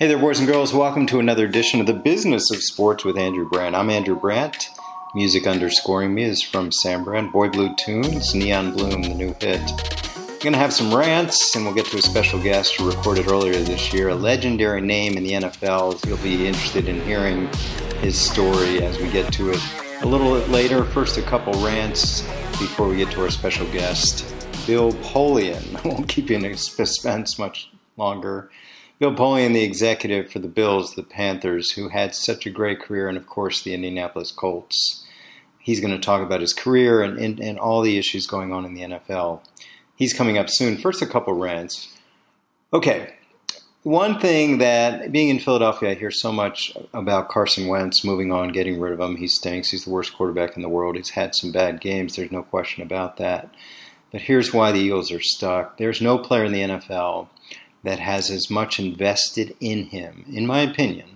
Hey there, boys and girls. Welcome to another edition of the Business of Sports with Andrew Brandt. I'm Andrew Brandt. Music underscoring me is from Sam Brandt. Boy Blue Tunes, Neon Bloom, the new hit. We're going to have some rants, and we'll get to a special guest who recorded earlier this year, a legendary name in the NFL. You'll be interested in hearing his story as we get to it a little bit later. First, a couple rants before we get to our special guest, Bill Polian. I won't keep you in suspense much longer. Bill Polian, the executive for the Bills, the Panthers, who had such a great career, and of course the Indianapolis Colts. He's going to talk about his career and, and, and all the issues going on in the NFL. He's coming up soon. First, a couple rants. Okay, one thing that being in Philadelphia, I hear so much about Carson Wentz moving on, getting rid of him. He stinks. He's the worst quarterback in the world. He's had some bad games. There's no question about that. But here's why the Eagles are stuck. There's no player in the NFL that has as much invested in him, in my opinion,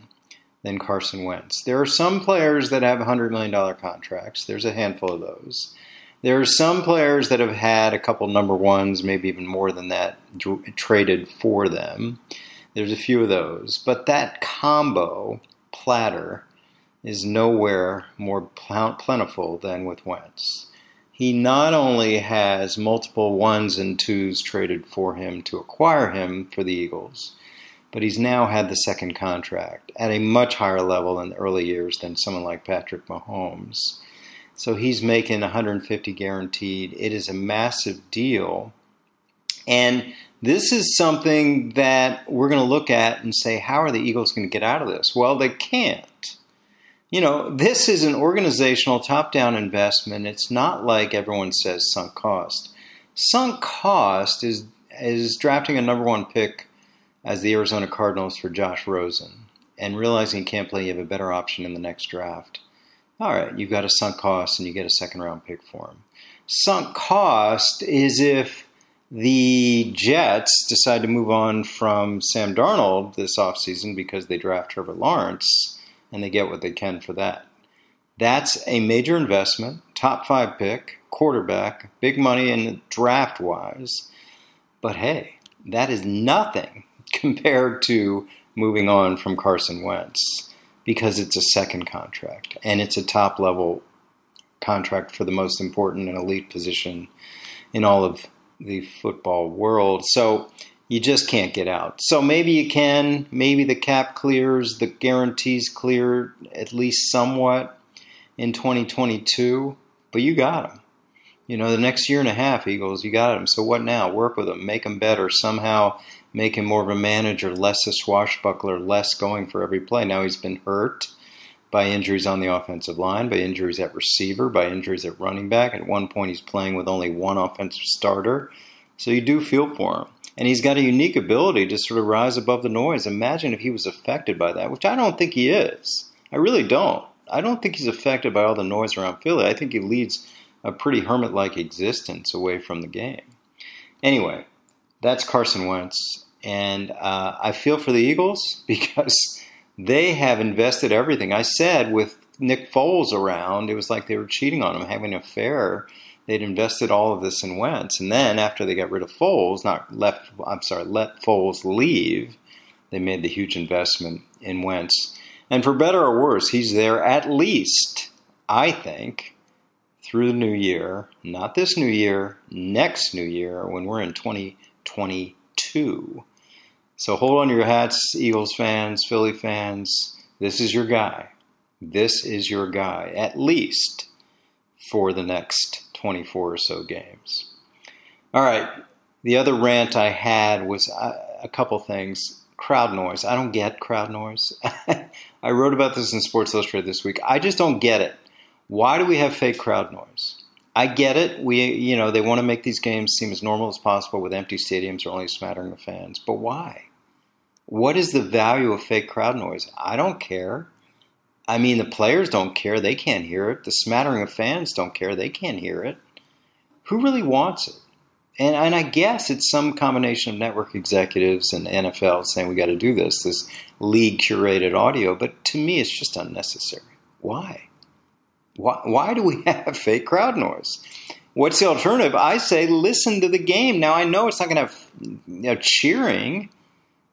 than Carson Wentz. There are some players that have $100 million contracts, there's a handful of those. There are some players that have had a couple number ones, maybe even more than that, traded for them. There's a few of those. But that combo platter is nowhere more plentiful than with Wentz he not only has multiple ones and twos traded for him to acquire him for the Eagles, but he's now had the second contract at a much higher level in the early years than someone like Patrick Mahomes. So he's making 150 guaranteed. It is a massive deal. And this is something that we're going to look at and say, how are the Eagles going to get out of this? Well, they can't you know, this is an organizational top down investment. It's not like everyone says sunk cost. Sunk cost is, is drafting a number one pick as the Arizona Cardinals for Josh Rosen and realizing you can't play, you have a better option in the next draft. All right, you've got a sunk cost and you get a second round pick for him. Sunk cost is if the Jets decide to move on from Sam Darnold this offseason because they draft Trevor Lawrence and they get what they can for that. That's a major investment, top five pick, quarterback, big money in draft wise. But hey, that is nothing compared to moving on from Carson Wentz because it's a second contract and it's a top level contract for the most important and elite position in all of the football world. So you just can't get out. So maybe you can, maybe the cap clears, the guarantees clear at least somewhat in 2022, but you got them. You know, the next year and a half, Eagles, you got him. So what now? Work with him, make him better, somehow make him more of a manager, less a swashbuckler, less going for every play. Now he's been hurt by injuries on the offensive line, by injuries at receiver, by injuries at running back. At one point, he's playing with only one offensive starter. So you do feel for him. And he's got a unique ability to sort of rise above the noise. Imagine if he was affected by that, which I don't think he is. I really don't. I don't think he's affected by all the noise around Philly. I think he leads a pretty hermit like existence away from the game. Anyway, that's Carson Wentz. And uh, I feel for the Eagles because they have invested everything. I said with Nick Foles around, it was like they were cheating on him, having an affair they'd invested all of this in Wentz, and then after they got rid of Foles, not left, I'm sorry, let Foles leave, they made the huge investment in Wentz. And for better or worse, he's there at least, I think, through the new year. Not this new year, next new year, when we're in 2022. So hold on to your hats, Eagles fans, Philly fans. This is your guy. This is your guy, at least for the next 24 or so games. All right, the other rant I had was uh, a couple things. Crowd noise. I don't get crowd noise. I wrote about this in Sports Illustrated this week. I just don't get it. Why do we have fake crowd noise? I get it. We, you know, they want to make these games seem as normal as possible with empty stadiums or only smattering of fans. But why? What is the value of fake crowd noise? I don't care. I mean, the players don't care. They can't hear it. The smattering of fans don't care. They can't hear it. Who really wants it? And, and I guess it's some combination of network executives and NFL saying we got to do this, this league curated audio. But to me, it's just unnecessary. Why? Why, why do we have fake crowd noise? What's the alternative? I say listen to the game. Now I know it's not going to have you know, cheering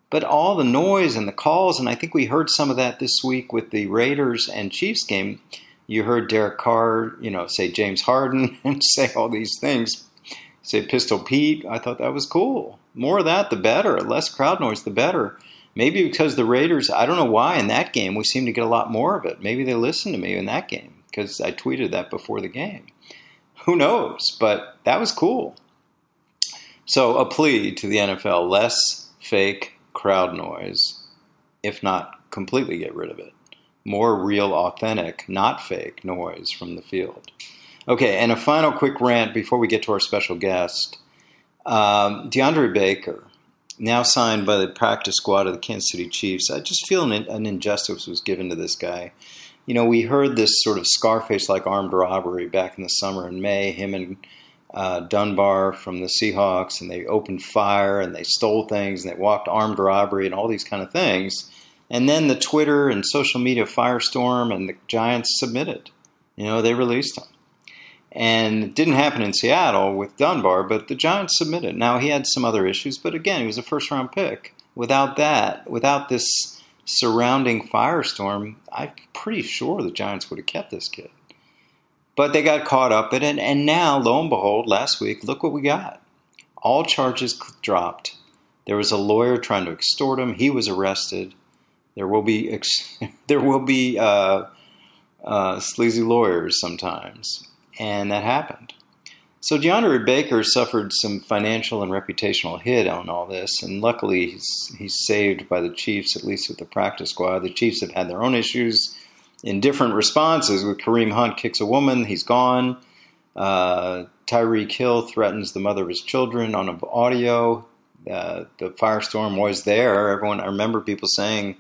But all the noise and the calls, and I think we heard some of that this week with the Raiders and Chiefs game. You heard Derek Carr, you know, say James Harden and say all these things, say Pistol Pete. I thought that was cool. More of that, the better. Less crowd noise, the better. Maybe because the Raiders, I don't know why in that game we seem to get a lot more of it. Maybe they listened to me in that game because I tweeted that before the game. Who knows? But that was cool. So, a plea to the NFL less fake crowd noise, if not completely get rid of it. More real, authentic, not fake noise from the field. Okay, and a final quick rant before we get to our special guest. Um, DeAndre Baker, now signed by the practice squad of the Kansas City Chiefs. I just feel an, an injustice was given to this guy. You know, we heard this sort of Scarface like armed robbery back in the summer in May, him and uh, Dunbar from the Seahawks, and they opened fire and they stole things and they walked armed robbery and all these kind of things. And then the Twitter and social media firestorm and the Giants submitted. You know, they released him. And it didn't happen in Seattle with Dunbar, but the Giants submitted. Now, he had some other issues, but again, he was a first round pick. Without that, without this surrounding firestorm, I'm pretty sure the Giants would have kept this kid. But they got caught up in it, and now, lo and behold, last week, look what we got. All charges dropped. There was a lawyer trying to extort him. He was arrested. There will be ex- there will be uh, uh, sleazy lawyers sometimes and that happened. So DeAndre Baker suffered some financial and reputational hit on all this, and luckily he's, he's saved by the Chiefs, at least with the practice squad. The Chiefs have had their own issues in different responses. With Kareem Hunt kicks a woman, he's gone. Uh, Tyreek Hill threatens the mother of his children on audio. Uh, the firestorm was there. Everyone, I remember people saying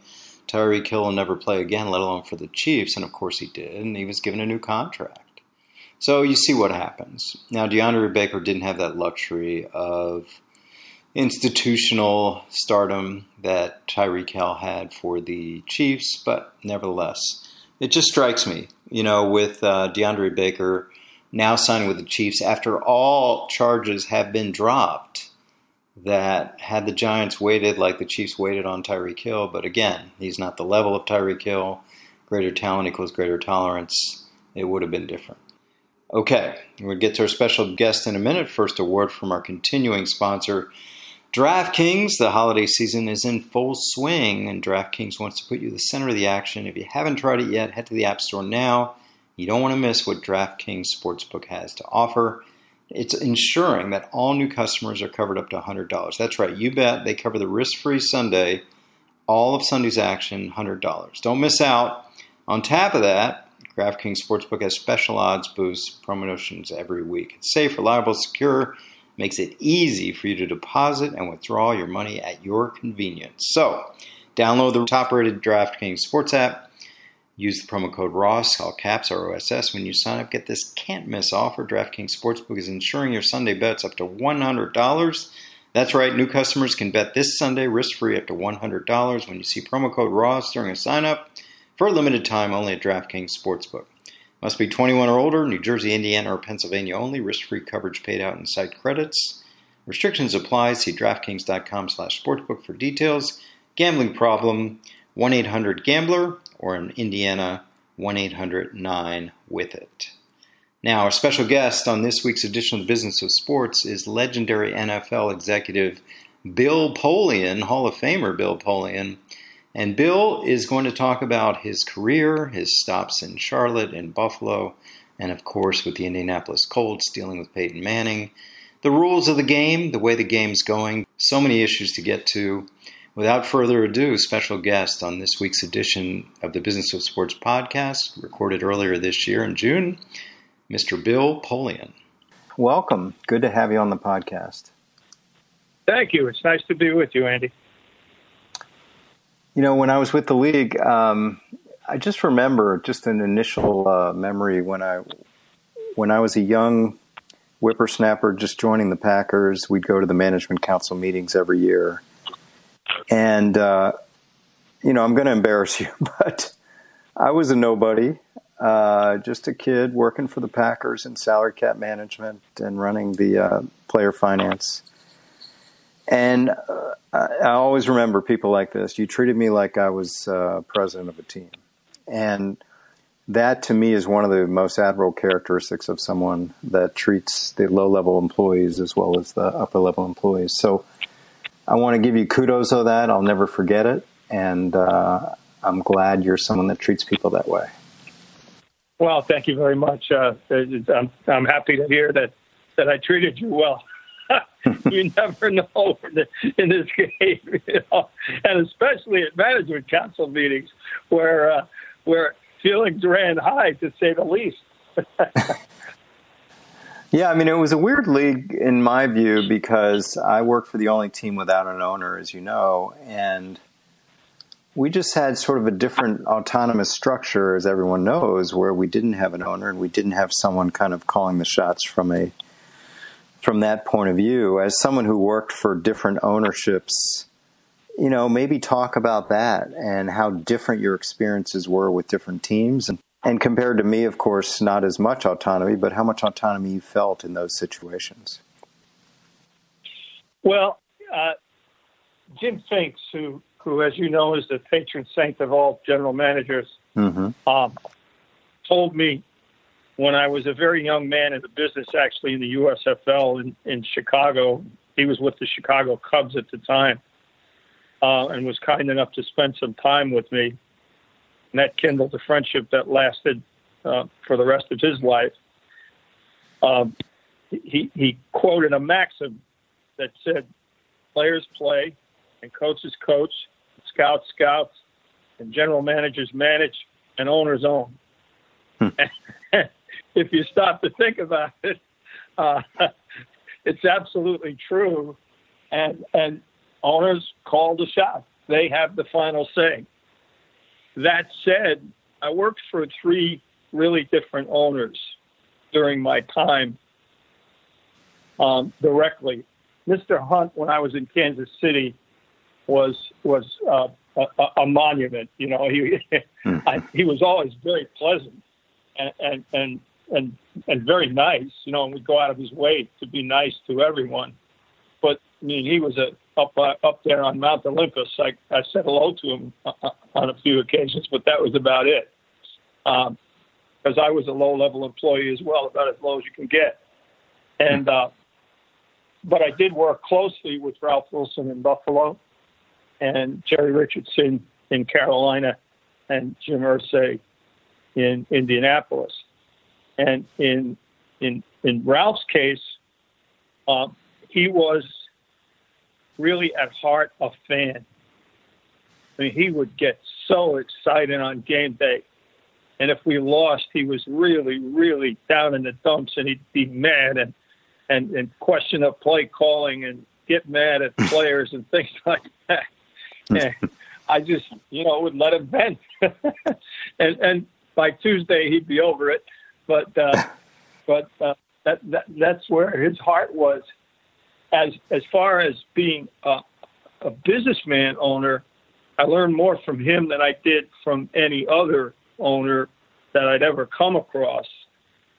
Tyreek Hill will never play again, let alone for the Chiefs, and of course he did, and he was given a new contract. So you see what happens. Now, DeAndre Baker didn't have that luxury of institutional stardom that Tyreek Hill had for the Chiefs, but nevertheless, it just strikes me, you know, with uh, DeAndre Baker now signing with the Chiefs after all charges have been dropped. That had the Giants waited like the Chiefs waited on Tyreek Hill, but again, he's not the level of Tyreek Hill. Greater talent equals greater tolerance. It would have been different. Okay, we'll get to our special guest in a minute. First, a word from our continuing sponsor, DraftKings. The holiday season is in full swing, and DraftKings wants to put you at the center of the action. If you haven't tried it yet, head to the App Store now. You don't want to miss what DraftKings Sportsbook has to offer. It's ensuring that all new customers are covered up to $100. That's right, you bet they cover the risk free Sunday, all of Sunday's action, $100. Don't miss out. On top of that, DraftKings Sportsbook has special odds boosts promotions every week. It's safe, reliable, secure, makes it easy for you to deposit and withdraw your money at your convenience. So, download the top rated DraftKings Sports app. Use the promo code ROSS, all caps ROSS, when you sign up. Get this can't miss offer. DraftKings Sportsbook is insuring your Sunday bets up to $100. That's right, new customers can bet this Sunday risk free up to $100 when you see promo code ROSS during a sign up for a limited time only at DraftKings Sportsbook. Must be 21 or older, New Jersey, Indiana, or Pennsylvania only. Risk-free coverage paid out in site credits. Restrictions apply. See DraftKings.com slash sportsbook for details. Gambling problem, 1-800-GAMBLER, or in Indiana, 1-800-9-WITH-IT. Now, our special guest on this week's edition of the Business of Sports is legendary NFL executive Bill Polian, Hall of Famer Bill Polian. And Bill is going to talk about his career, his stops in Charlotte and Buffalo, and of course with the Indianapolis Colts, dealing with Peyton Manning, the rules of the game, the way the game's going, so many issues to get to. Without further ado, special guest on this week's edition of the Business of Sports podcast, recorded earlier this year in June, Mr. Bill Polian. Welcome. Good to have you on the podcast. Thank you. It's nice to be with you, Andy. You know, when I was with the league, um, I just remember just an initial uh, memory when I when I was a young whippersnapper just joining the Packers. We'd go to the management council meetings every year, and uh, you know, I'm going to embarrass you, but I was a nobody, uh, just a kid working for the Packers in salary cap management and running the uh, player finance And uh, I always remember people like this. You treated me like I was uh, president of a team. And that to me is one of the most admirable characteristics of someone that treats the low level employees as well as the upper level employees. So I want to give you kudos of that. I'll never forget it. And uh, I'm glad you're someone that treats people that way. Well, thank you very much. Uh, I'm, I'm happy to hear that, that I treated you well. you never know in this game, you know? and especially at management council meetings where uh, where feelings ran high, to say the least. yeah, I mean, it was a weird league in my view because I worked for the only team without an owner, as you know, and we just had sort of a different autonomous structure, as everyone knows, where we didn't have an owner and we didn't have someone kind of calling the shots from a from that point of view. As someone who worked for different ownerships, you know, maybe talk about that and how different your experiences were with different teams and and compared to me, of course, not as much autonomy, but how much autonomy you felt in those situations. Well, uh, Jim Finks, who who, as you know, is the patron saint of all general managers, mm-hmm. um, told me when I was a very young man in the business, actually in the USFL in, in Chicago. He was with the Chicago Cubs at the time uh, and was kind enough to spend some time with me. And that kindled a friendship that lasted uh, for the rest of his life. Um, he, he quoted a maxim that said, Players play, and coaches coach, scouts scouts, and general managers manage, and owners own. Hmm. if you stop to think about it, uh, it's absolutely true, and and owners call the shot; They have the final say. That said, I worked for three really different owners during my time um, directly. Mr. Hunt, when I was in Kansas City, was was uh, a, a, monument. You know, he. I, he was always very pleasant and and and and, and very nice. You know, and would go out of his way to be nice to everyone. But I mean, he was a up uh, up there on Mount Olympus. I I said hello to him uh, uh on a few occasions, but that was about it. Because um, I was a low level employee as well, about as low as you can get. And uh, but I did work closely with Ralph Wilson in Buffalo and Jerry Richardson in Carolina and Jim Irsay in Indianapolis. And in in in Ralph's case, uh, he was really at heart a fan. I mean, he would get so excited on game day. And if we lost, he was really, really down in the dumps and he'd be mad and, and, and question of play calling and get mad at players and things like that. And I just, you know, would let him vent, and and by Tuesday he'd be over it. But uh, but uh, that, that that's where his heart was. As as far as being a, a businessman owner, I learned more from him than I did from any other owner that I'd ever come across,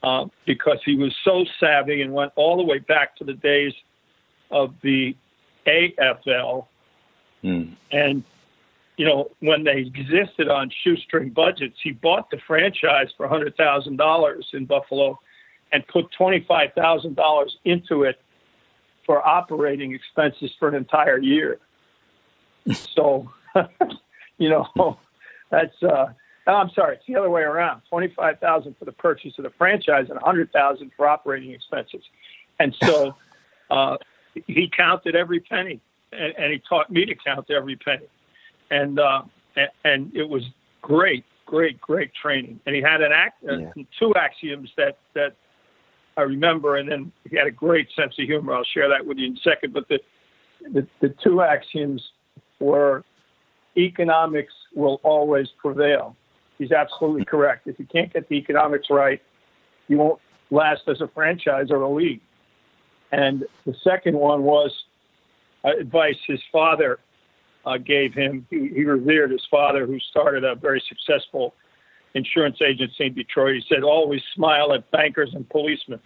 uh, because he was so savvy and went all the way back to the days of the AFL Mm. And, you know, when they existed on shoestring budgets, he bought the franchise for $100,000 in Buffalo and put $25,000 into it for operating expenses for an entire year. so, you know, that's, uh, I'm sorry, it's the other way around. 25,000 for the purchase of the franchise and 100,000 for operating expenses. And so, uh, he counted every penny and, and he taught me to count every penny, and uh, and, it was great, great, great training. And he had an act, uh, yeah. two axioms that that I remember, and then he had a great sense of humor. I'll share that with you in a second. But the the, the two axioms were economics will always prevail. He's absolutely correct. If you can't get the economics right, you won't last as a franchise or a league. And the second one was uh, advice his father uh, gave him. He, he revered his father, who started a very successful insurance agency in Detroit. He said, "Always smile at bankers and policemen."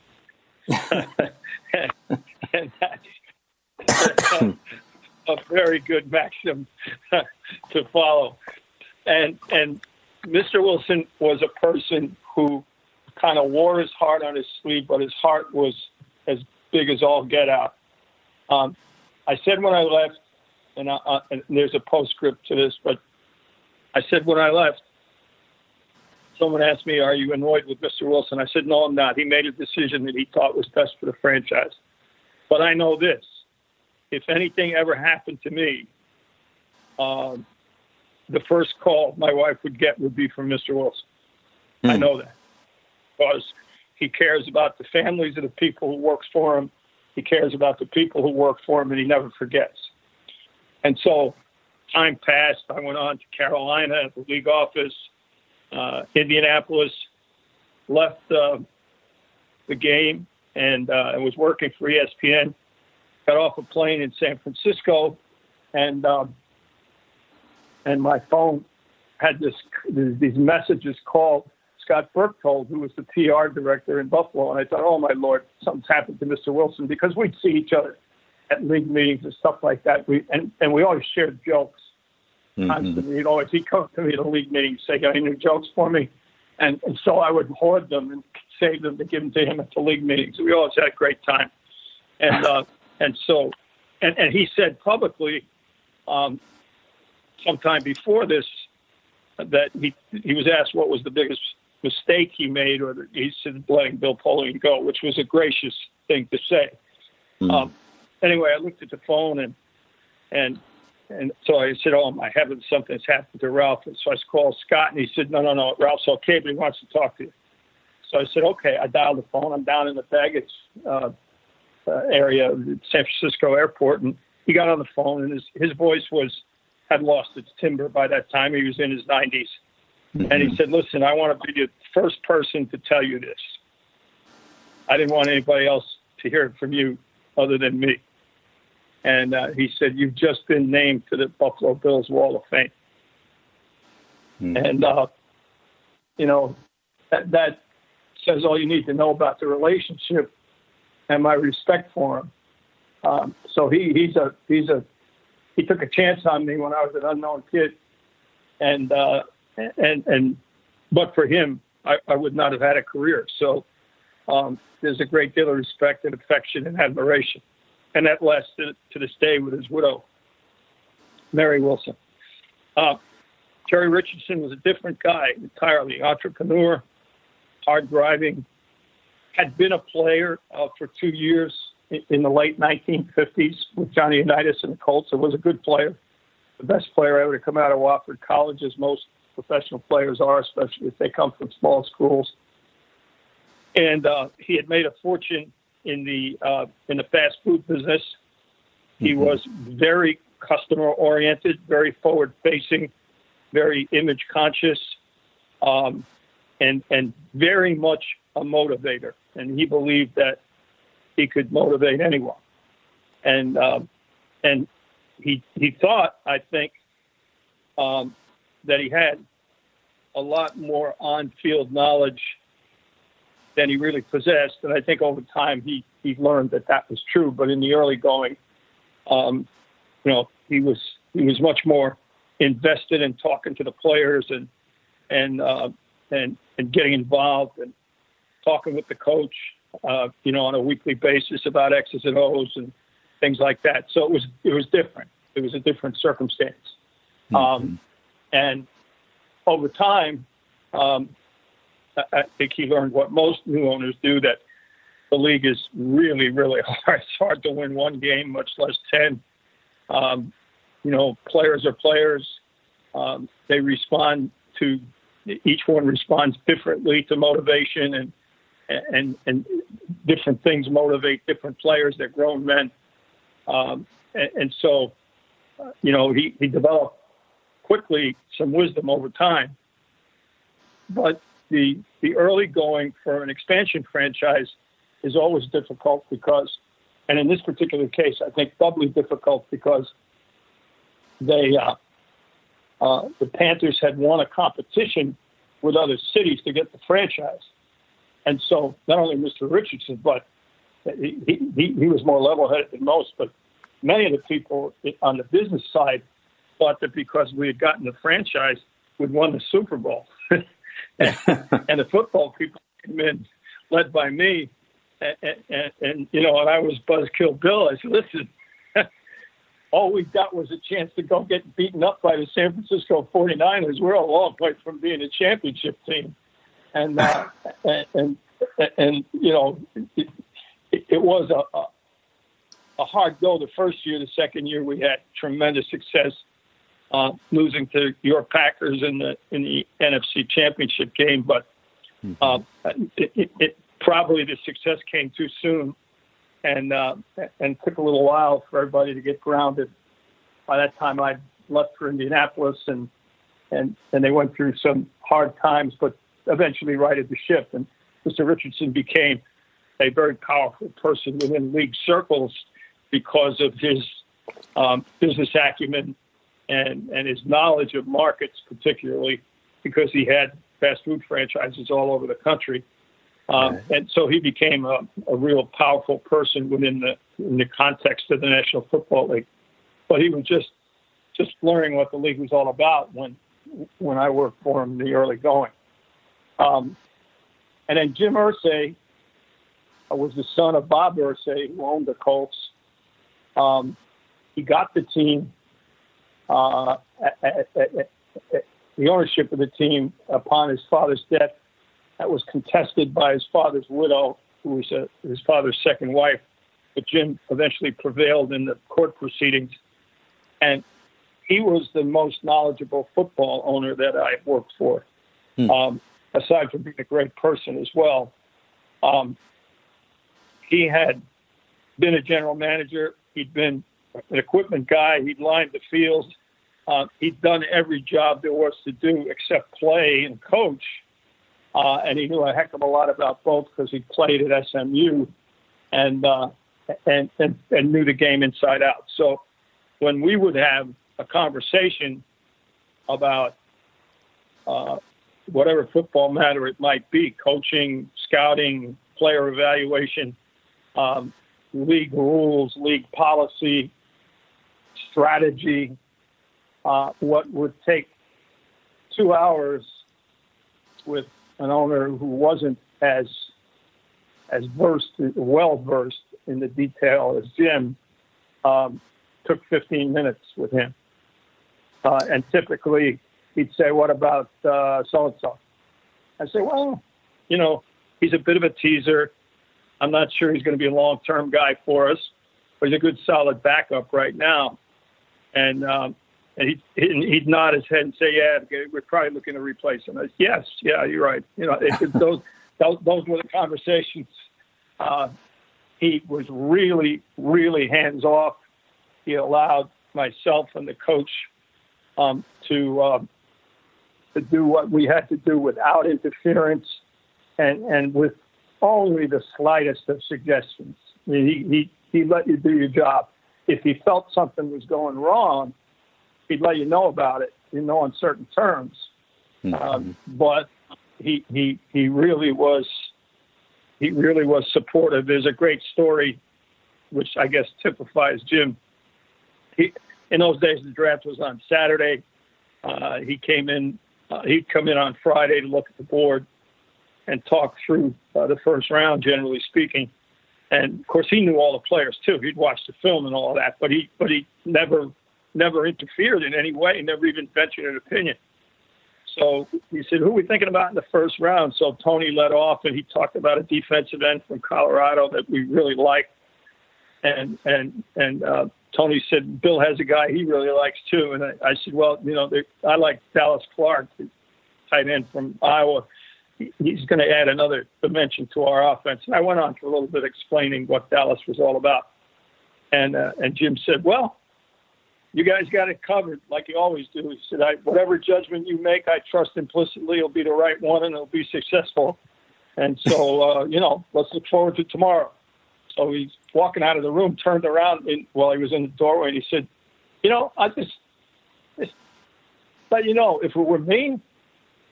and, and that, a very good maxim to follow. And and Mr. Wilson was a person who kind of wore his heart on his sleeve, but his heart was as big as all get out. Um, I said when I left, and, I, uh, and there's a postscript to this, but I said when I left, someone asked me, "Are you annoyed with Mr. Wilson?" I said, "No, I'm not. He made a decision that he thought was best for the franchise." But I know this: if anything ever happened to me, um, the first call my wife would get would be from Mr. Wilson. Mm. I hmm. know that because he cares about the families of the people who work for him. He cares about the people who work for him, and he never forgets. And so, time passed. I went on to Carolina at the league office, uh, Indianapolis, left uh, the game, and uh, was working for ESPN. Got off a plane in San Francisco, and um, and my phone had this these messages called Scott Berchtold, who was the PR director in Buffalo, and I thought, oh my lord, something's happened to Mr. Wilson because we'd see each other at league meetings and stuff like that. We and and we always shared jokes mm-hmm. constantly. He'd always he'd come to me at a league meeting, say, "Got any new jokes for me?" And, and so I would hoard them and save them to give them to him at the league meetings. We always had a great time, and uh, and so and and he said publicly, um, sometime before this, that he he was asked what was the biggest mistake he made, or that he said letting Bill Polian go, which was a gracious thing to say. Mm. Um, anyway, I looked at the phone and and and so I said, "Oh my heavens, something's happened to Ralph." And so I called Scott, and he said, "No, no, no, Ralph's okay, but he wants to talk to you." So I said, "Okay." I dialed the phone. I'm down in the baggage uh, uh, area, of the San Francisco airport, and he got on the phone, and his his voice was had lost its timber by that time. He was in his 90s, mm-hmm. and he said, "Listen, I want to be the first person to tell you this. I didn't want anybody else to hear it from you other than me." And uh, he said, You've just been named to the Buffalo Bills Wall of Fame. Mm-hmm. And, uh, you know, that, that says all you need to know about the relationship and my respect for him. Um, so he, he's a, he's a, he took a chance on me when I was an unknown kid. And, uh, and, and, but for him, I, I would not have had a career. So, um, there's a great deal of respect and affection and admiration and that lasts to, to this day with his widow, Mary Wilson. Uh, Jerry Richardson was a different guy entirely, entrepreneur, hard driving, had been a player uh, for two years in, in, the late 1950s with Johnny Unitas and the Colts. It was a good player, the best player ever to come out of Wofford College, as most professional players are, especially if they come from small schools. And uh, he had made a fortune in the uh, in the fast food business. He mm-hmm. was very customer oriented, very forward facing, very image conscious, um, and and very much a motivator. And he believed that he could motivate anyone. And um, and he he thought, I think, um, that he had a lot more on field knowledge than he really possessed. And I think over time he he learned that that was true. But in the early going, um, you know, he was he was much more invested in talking to the players and and uh, and and getting involved and talking with the coach, uh, you know, on a weekly basis about X's and O's and things like that. So it was it was different. It was a different circumstance. Mm-hmm. Um, and over time, um, I think he learned what most new owners do that the league is really, really hard. It's hard to win one game, much less 10. Um, you know, players are players. Um, they respond to, each one responds differently to motivation and, and, and different things motivate different players. They're grown men. Um, and, and so, you know, he, he developed quickly some wisdom over time. But the the early going for an expansion franchise is always difficult because, and in this particular case, I think doubly difficult because they uh, uh, the Panthers had won a competition with other cities to get the franchise, and so not only Mr. Richardson, but he he, he was more level-headed than most, but many of the people on the business side thought that because we had gotten the franchise, we'd won the Super Bowl. And, and the football people came in, led by me, and, and, and you know, and I was Buzzkill Bill. I said, listen, all we got was a chance to go get beaten up by the San Francisco 49ers. We're a long way from being a championship team. And, uh, and, and, and, you know, it, it was a, a, a hard go the first year. The second year, we had tremendous success, uh, losing to your Packers in the in the NFC Championship game. But mm-hmm. uh, it, it, it, probably the success came too soon, and uh, and took a little while for everybody to get grounded. By that time, I'd left for Indianapolis, and and and they went through some hard times, but eventually righted the ship. And Mr. Richardson became a very powerful person within league circles because of his um, business acumen and, and his knowledge of markets, particularly because he had fast food franchises all over the country. Um, and so he became a, a real powerful person within the, in the context of the National Football League. But he was just just learning what the league was all about when when I worked for him in the early going. Um, and then Jim Irsay was the son of Bob Irsay, who owned the Colts. Um, he got the team, uh, at, at, at, the ownership of the team upon his father's death. That was contested by his father's widow, who was a, his father's second wife. But Jim eventually prevailed in the court proceedings. And he was the most knowledgeable football owner that I worked for, hmm. um, aside from being a great person as well. Um, he had been a general manager. He'd been an equipment guy. He'd lined the fields. Uh, he'd done every job there was to do except play and coach. Uh, and he knew a heck of a lot about both because he played at SMU and, uh, and, and, and knew the game inside out. So when we would have a conversation about uh, whatever football matter it might be, coaching, scouting, player evaluation, um, league rules, league policy, strategy, uh, what would take two hours with an owner who wasn't as as versed, well versed in the detail as Jim, um, took 15 minutes with him. Uh, and typically, he'd say, "What about so and so?" I say, "Well, you know, he's a bit of a teaser. I'm not sure he's going to be a long term guy for us, but he's a good solid backup right now. And um, and he'd, he'd nod his head and say, "Yeah, we're probably looking to replace him." I said, yes, yeah, you're right. You know, it, it, those, those those were the conversations. Uh, he was really, really hands off. He allowed myself and the coach um, to um, to do what we had to do without interference and and with only the slightest of suggestions. I mean, he, he, he let you do your job. If he felt something was going wrong, he'd let you know about it in no uncertain terms. Mm-hmm. Um, but he, he, he really was, he really was supportive. There's a great story, which I guess typifies Jim. He, in those days, the draft was on Saturday. Uh, he came in, uh, he'd come in on Friday to look at the board and talk through uh, the first round, generally speaking. And of course, he knew all the players too. He'd watched the film and all that, but he but he never never interfered in any way. Never even ventured an opinion. So he said, "Who are we thinking about in the first round?" So Tony led off, and he talked about a defensive end from Colorado that we really liked. And and and uh, Tony said, "Bill has a guy he really likes too." And I, I said, "Well, you know, I like Dallas Clark, tight end from Iowa." He's going to add another dimension to our offense. And I went on for a little bit explaining what Dallas was all about. And uh, and Jim said, "Well, you guys got it covered, like you always do." He said, I, "Whatever judgment you make, I trust implicitly it'll be the right one and it'll be successful." And so, uh, you know, let's look forward to tomorrow. So he's walking out of the room, turned around in, while he was in the doorway, and he said, "You know, I just, just let you know, if it were me,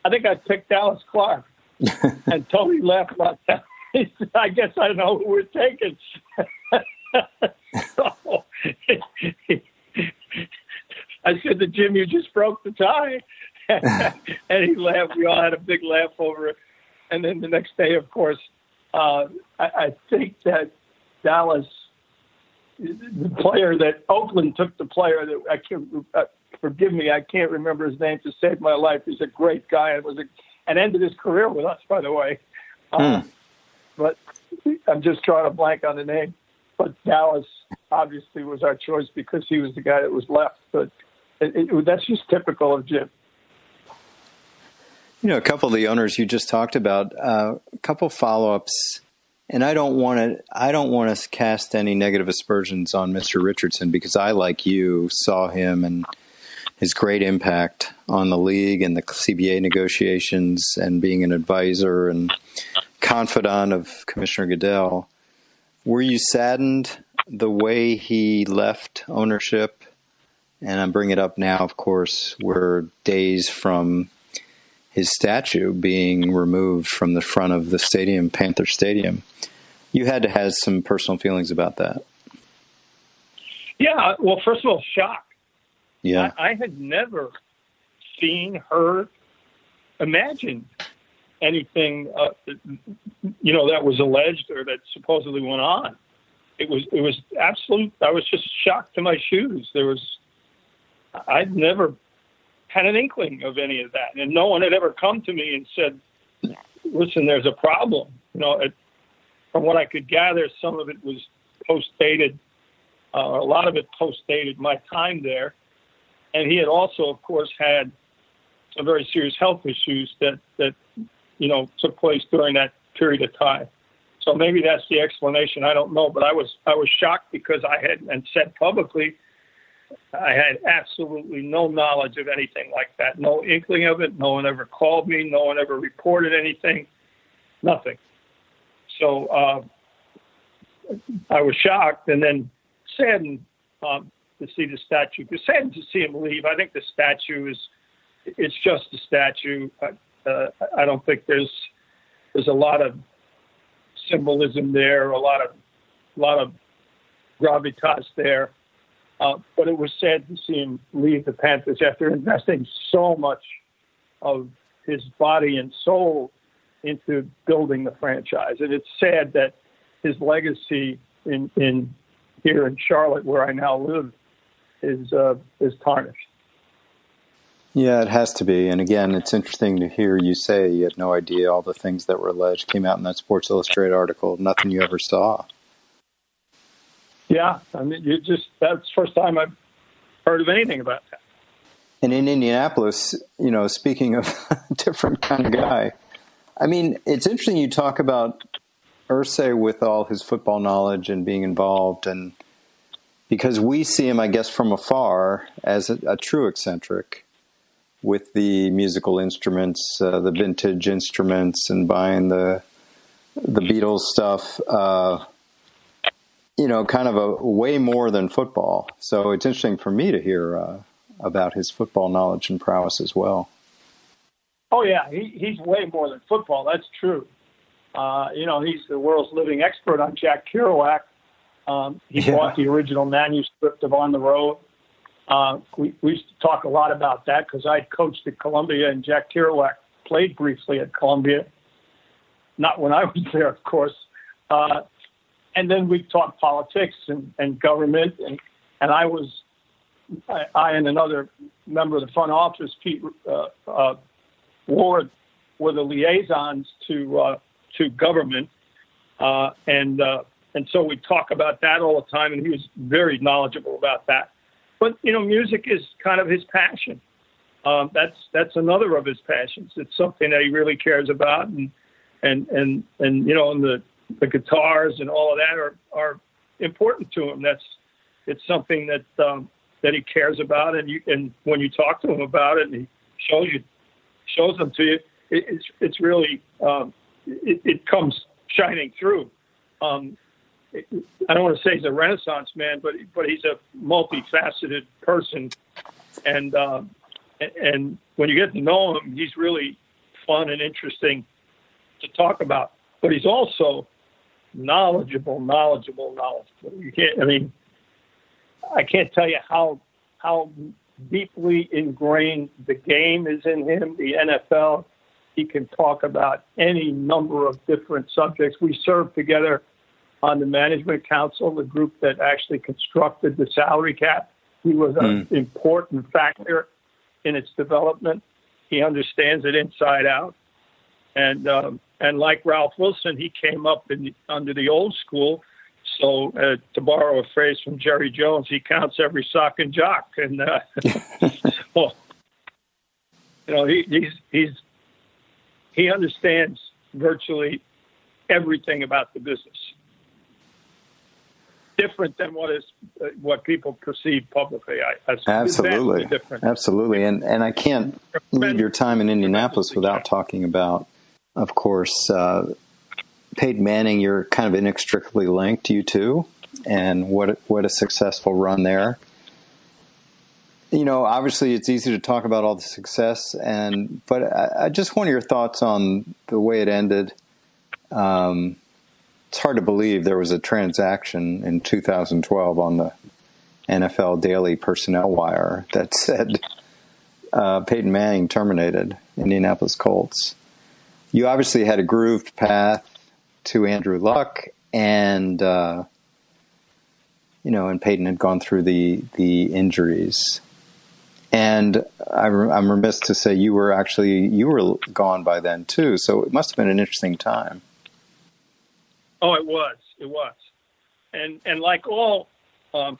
I think I'd pick Dallas Clark." and Tony laughed about that. He said, I guess I know who we're taking. so, I said to Jim, "You just broke the tie," and he laughed. We all had a big laugh over it. And then the next day, of course, uh, I, I think that Dallas, the player that Oakland took the player that I can't. Uh, forgive me, I can't remember his name to save my life. He's a great guy It was a, and ended his career with us, by the way. Hmm. But I'm just drawing a blank on the name. But Dallas obviously was our choice because he was the guy that was left. But it, it, that's just typical of Jim. You know, a couple of the owners you just talked about, uh, a couple follow ups, and I don't want to. I don't want to cast any negative aspersions on Mr. Richardson because I, like you, saw him and his great impact on the league and the CBA negotiations, and being an advisor and confidant of Commissioner Goodell. Were you saddened the way he left ownership? And I'm bringing it up now, of course, we're days from his statue being removed from the front of the stadium, Panther Stadium. You had to have some personal feelings about that. Yeah, well, first of all, shock. Yeah. I, I had never seen, heard, imagined anything, uh, you know, that was alleged or that supposedly went on. It was it was absolute. I was just shocked to my shoes. There was, I'd never had an inkling of any of that, and no one had ever come to me and said, "Listen, there's a problem." You know, it, from what I could gather, some of it was post dated. Uh, a lot of it post dated my time there, and he had also, of course, had some very serious health issues that that you know, took place during that period of time. So maybe that's the explanation. I don't know, but I was I was shocked because I had and said publicly I had absolutely no knowledge of anything like that, no inkling of it. No one ever called me. No one ever reported anything. Nothing. So uh, I was shocked and then saddened um, to see the statue. Saddened to see him leave. I think the statue is it's just a statue. Uh, I don't think there's there's a lot of symbolism there, a lot of a lot of gravitas there. Uh, but it was sad to see him leave the Panthers after investing so much of his body and soul into building the franchise. And it's sad that his legacy in, in here in Charlotte, where I now live, is uh, is tarnished. Yeah, it has to be. And again, it's interesting to hear you say you had no idea all the things that were alleged came out in that Sports Illustrated article. Nothing you ever saw. Yeah, I mean, you just that's the first time I've heard of anything about that. And in Indianapolis, you know, speaking of a different kind of guy, I mean, it's interesting you talk about Irsay with all his football knowledge and being involved, and because we see him, I guess, from afar as a, a true eccentric with the musical instruments, uh, the vintage instruments, and buying the the Beatles stuff. Uh, you know, kind of a way more than football. So it's interesting for me to hear uh, about his football knowledge and prowess as well. Oh yeah, he, he's way more than football. That's true. Uh, you know, he's the world's living expert on Jack Kerouac. Um, he yeah. bought the original manuscript of On the Road. Uh, we, we used to talk a lot about that because I coached at Columbia and Jack Kerouac played briefly at Columbia. Not when I was there, of course. Uh, and then we talked politics and, and government. And, and I was, I, I, and another member of the front office, Pete uh, uh, Ward, were the liaisons to, uh, to government. Uh, and, and so we talk about that all the time. And he was very knowledgeable about that. But you know, music is kind of his passion. Um, that's that's another of his passions. It's something that he really cares about, and and and and you know, and the the guitars and all of that are are important to him. That's it's something that um, that he cares about, and you and when you talk to him about it, and he shows you shows them to you, it, it's it's really um, it, it comes shining through. Um, I don't want to say he's a Renaissance man, but but he's a multifaceted person, and uh, and when you get to know him, he's really fun and interesting to talk about. But he's also knowledgeable, knowledgeable, knowledgeable. You can't. I mean, I can't tell you how how deeply ingrained the game is in him. The NFL. He can talk about any number of different subjects. We served together on the management council, the group that actually constructed the salary cap. He was an mm. important factor in its development. He understands it inside out, and um, and like Ralph Wilson, he came up in, under the old school. So uh, to borrow a phrase from Jerry Jones, he counts every sock and jock, and uh, well, you know he, he's he's he understands virtually everything about the business different than what is uh, what people perceive publicly. I, absolutely, absolutely, and and I can't leave your time in Indianapolis without talking about, of course, uh, Peyton Manning. You're kind of inextricably linked, you two, and what what a successful run there. You know, obviously, it's easy to talk about all the success, and but I, I just want your thoughts on the way it ended. Um, it's hard to believe there was a transaction in 2012 on the NFL Daily Personnel Wire that said uh, Peyton Manning terminated Indianapolis Colts. You obviously had a grooved path to Andrew Luck, and uh, you know, and Peyton had gone through the the injuries. And I, am remiss to say you were actually you were gone by then too, so it must have been an interesting time. Oh, it was. It was. And and like all um,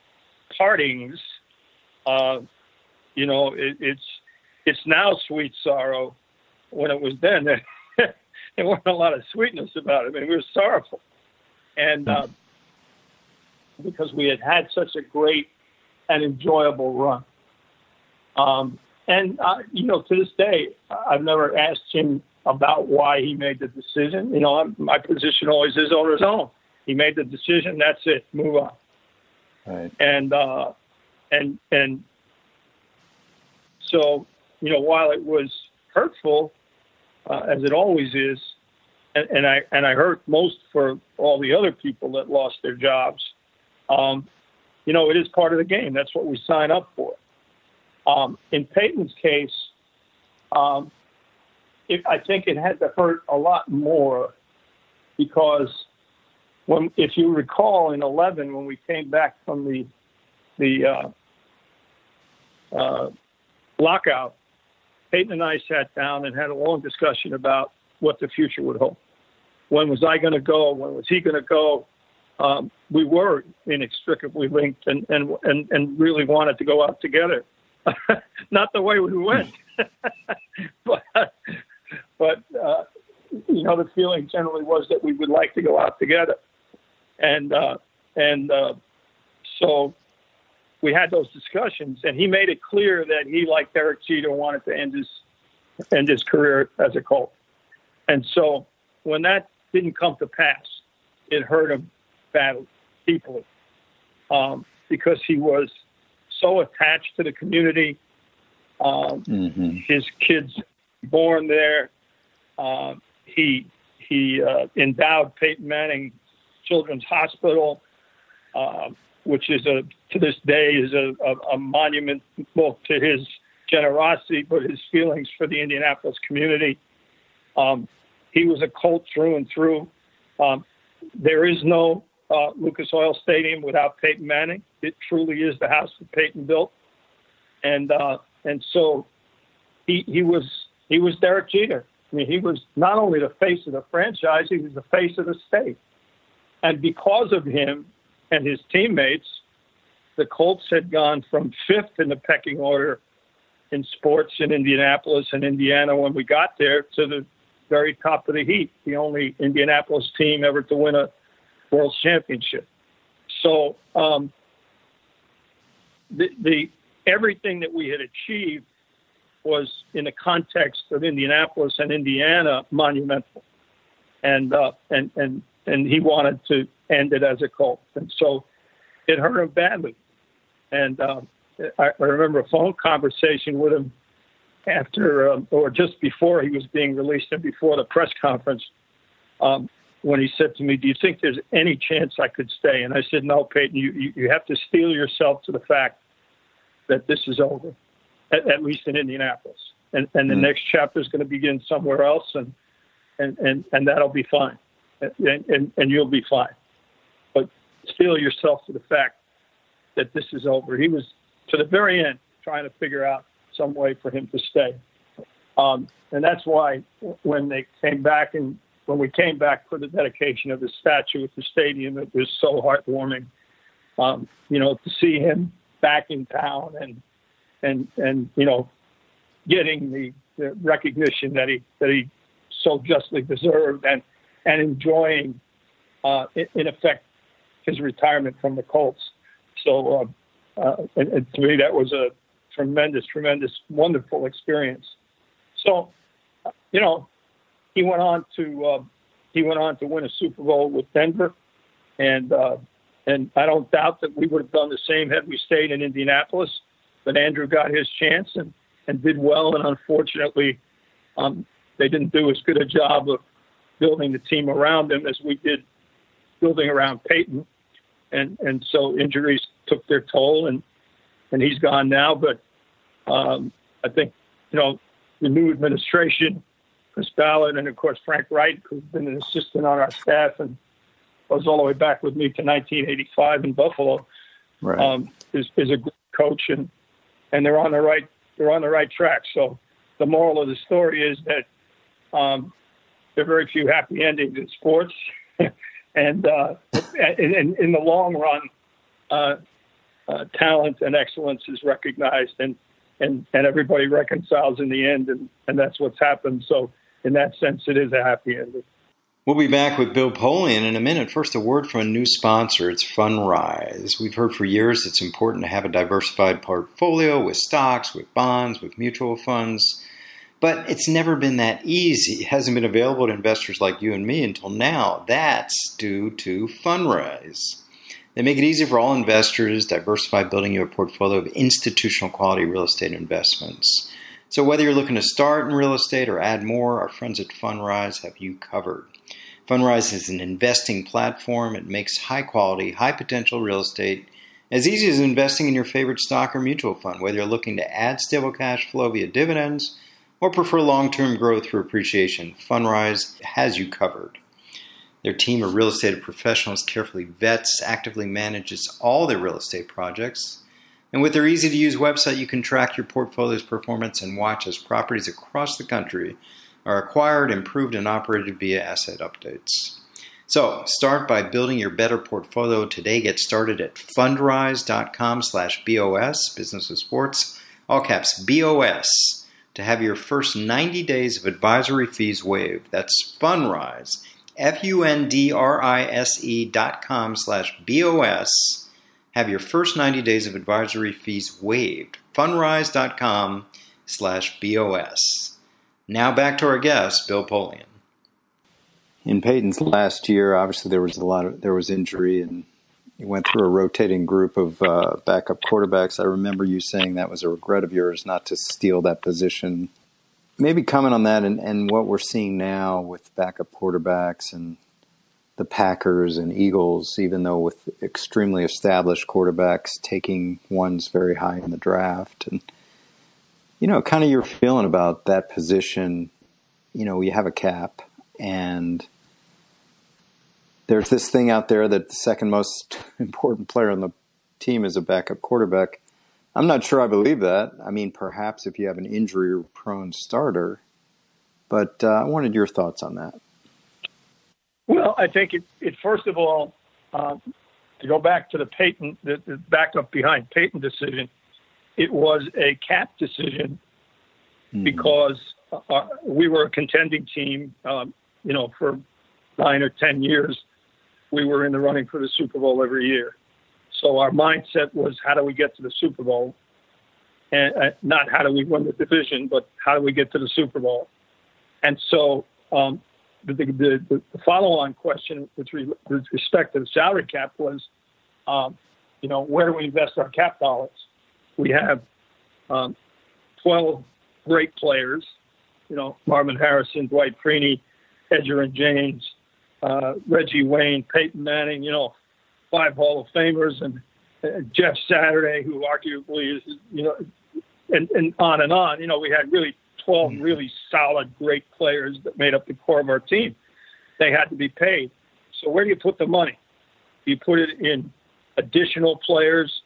partings, uh, you know, it, it's it's now sweet sorrow. When it was then, there wasn't a lot of sweetness about it. I mean, we were sorrowful, and uh, because we had had such a great and enjoyable run. Um, and uh, you know, to this day, I've never asked him about why he made the decision. You know, my position always is on his own. He made the decision. That's it. Move on. Right. And uh, and and so you know, while it was hurtful, uh, as it always is, and, and, I and I hurt most for all the other people that lost their jobs. Um, you know, it is part of the game. That's what we sign up for. Um, in Peyton's case, um, it, I think it had to hurt a lot more because when, if you recall, in 11 when we came back from the the uh, uh, lockout, Peyton and I sat down and had a long discussion about what the future would hold. When was I going to go? When was he going to go? Um, we were inextricably linked and, and, and, and really wanted to go out together. Not the way we went, but but uh, you know the feeling generally was that we would like to go out together, and uh, and uh, so we had those discussions, and he made it clear that he, like Derek Jeter, wanted to end his end his career as a Colt, and so when that didn't come to pass, it hurt him badly, deeply, um, because he was so attached to the community. Um, mm-hmm. His kids born there. Uh, he he uh, endowed Peyton Manning Children's Hospital, uh, which is a to this day is a, a, a monument both to his generosity but his feelings for the Indianapolis community. Um, he was a Colt through and through. Um, there is no uh, Lucas Oil Stadium without Peyton Manning. It truly is the house that Peyton built, and uh, and so he he was he was Derek Jeter. I mean, he was not only the face of the franchise, he was the face of the state. And because of him and his teammates, the Colts had gone from fifth in the pecking order in sports in Indianapolis and Indiana when we got there to the very top of the heap, the only Indianapolis team ever to win a world championship. So um, the, the everything that we had achieved was in the context of Indianapolis and Indiana monumental, and uh, and and and he wanted to end it as a Colt, and so it hurt him badly. And uh, I, I remember a phone conversation with him after um, or just before he was being released and before the press conference. Um, when he said to me, "Do you think there's any chance I could stay?" And I said, "No, Peyton. You you, you have to steel yourself to the fact that this is over, at, at least in Indianapolis, and and the mm. next chapter is going to begin somewhere else, and and and and that'll be fine, and and, and you'll be fine. But steel yourself to the fact that this is over." He was to the very end trying to figure out some way for him to stay. Um, and that's why when they came back and when we came back for the dedication of the statue at the stadium, it was so heartwarming. Um, you know, to see him back in town and and and you know, getting the, the recognition that he that he so justly deserved and and enjoying, uh, in, effect, his retirement from the Colts. So, uh, uh, and, and to me, that was a tremendous, tremendous, wonderful experience. So, you know, he went on to uh, he went on to win a Super Bowl with Denver, and uh, and I don't doubt that we would have done the same had we stayed in Indianapolis. But Andrew got his chance and and did well, and unfortunately, um, they didn't do as good a job of building the team around him as we did building around Peyton, and and so injuries took their toll, and and he's gone now. But um, I think you know the new administration Chris Ballard, and of course Frank Reich, who's been an assistant on our staff and goes all the way back with me to 1985 in Buffalo. Right. Um, is is a good coach, and and they're on the right they're on the right track. So the moral of the story is that um, there are very few happy endings in sports, and uh, in, in the long run, uh, uh, talent and excellence is recognized, and and and everybody reconciles in the end, and and that's what's happened. So in that sense, it is a happy ending. We'll be back with Bill Polian in a minute. First, a word from a new sponsor. It's Fundrise. We've heard for years it's important to have a diversified portfolio with stocks, with bonds, with mutual funds. But it's never been that easy. It hasn't been available to investors like you and me until now. That's due to Fundrise. They make it easy for all investors to diversify building you a portfolio of institutional quality real estate investments. So, whether you're looking to start in real estate or add more, our friends at Fundrise have you covered. Fundrise is an investing platform. It makes high quality, high potential real estate as easy as investing in your favorite stock or mutual fund, whether you're looking to add stable cash flow via dividends or prefer long term growth through appreciation. Fundrise has you covered. Their team of real estate professionals carefully vets, actively manages all their real estate projects and with their easy to use website, you can track your portfolio's performance and watch as properties across the country are acquired, improved, and operated via asset updates. So start by building your better portfolio today. Get started at fundrise.com slash BOS, business of sports, all caps BOS, to have your first 90 days of advisory fees waived. That's Fundrise, F-U-N-D-R-I-S-E dot com slash BOS have your first 90 days of advisory fees waived. Fundrise.com slash BOS. Now back to our guest, Bill Polian. In Peyton's last year, obviously there was a lot of there was injury, and he went through a rotating group of uh, backup quarterbacks. I remember you saying that was a regret of yours not to steal that position. Maybe comment on that and, and what we're seeing now with backup quarterbacks and the Packers and Eagles, even though with extremely established quarterbacks taking ones very high in the draft. And, you know, kind of your feeling about that position. You know, you have a cap, and there's this thing out there that the second most important player on the team is a backup quarterback. I'm not sure I believe that. I mean, perhaps if you have an injury prone starter, but uh, I wanted your thoughts on that. Well, I think it, it first of all, uh, to go back to the Peyton, the, the backup behind Peyton decision, it was a cap decision mm-hmm. because uh, we were a contending team. Um, you know, for nine or ten years, we were in the running for the Super Bowl every year. So our mindset was, how do we get to the Super Bowl? And uh, not how do we win the division, but how do we get to the Super Bowl? And so um, the, the, the follow-on question with, re, with, respect to the salary cap was, um, you know, where do we invest our cap dollars? We have um, 12 great players, you know, Marvin Harrison, Dwight Freeney, Edgerrin James, uh, Reggie Wayne, Peyton Manning, you know, five Hall of Famers, and uh, Jeff Saturday, who arguably is, you know, and, and on and on. You know, we had really 12 mm-hmm. really solid, great players that made up the core of our team. They had to be paid. So where do you put the money? Do you put it in additional players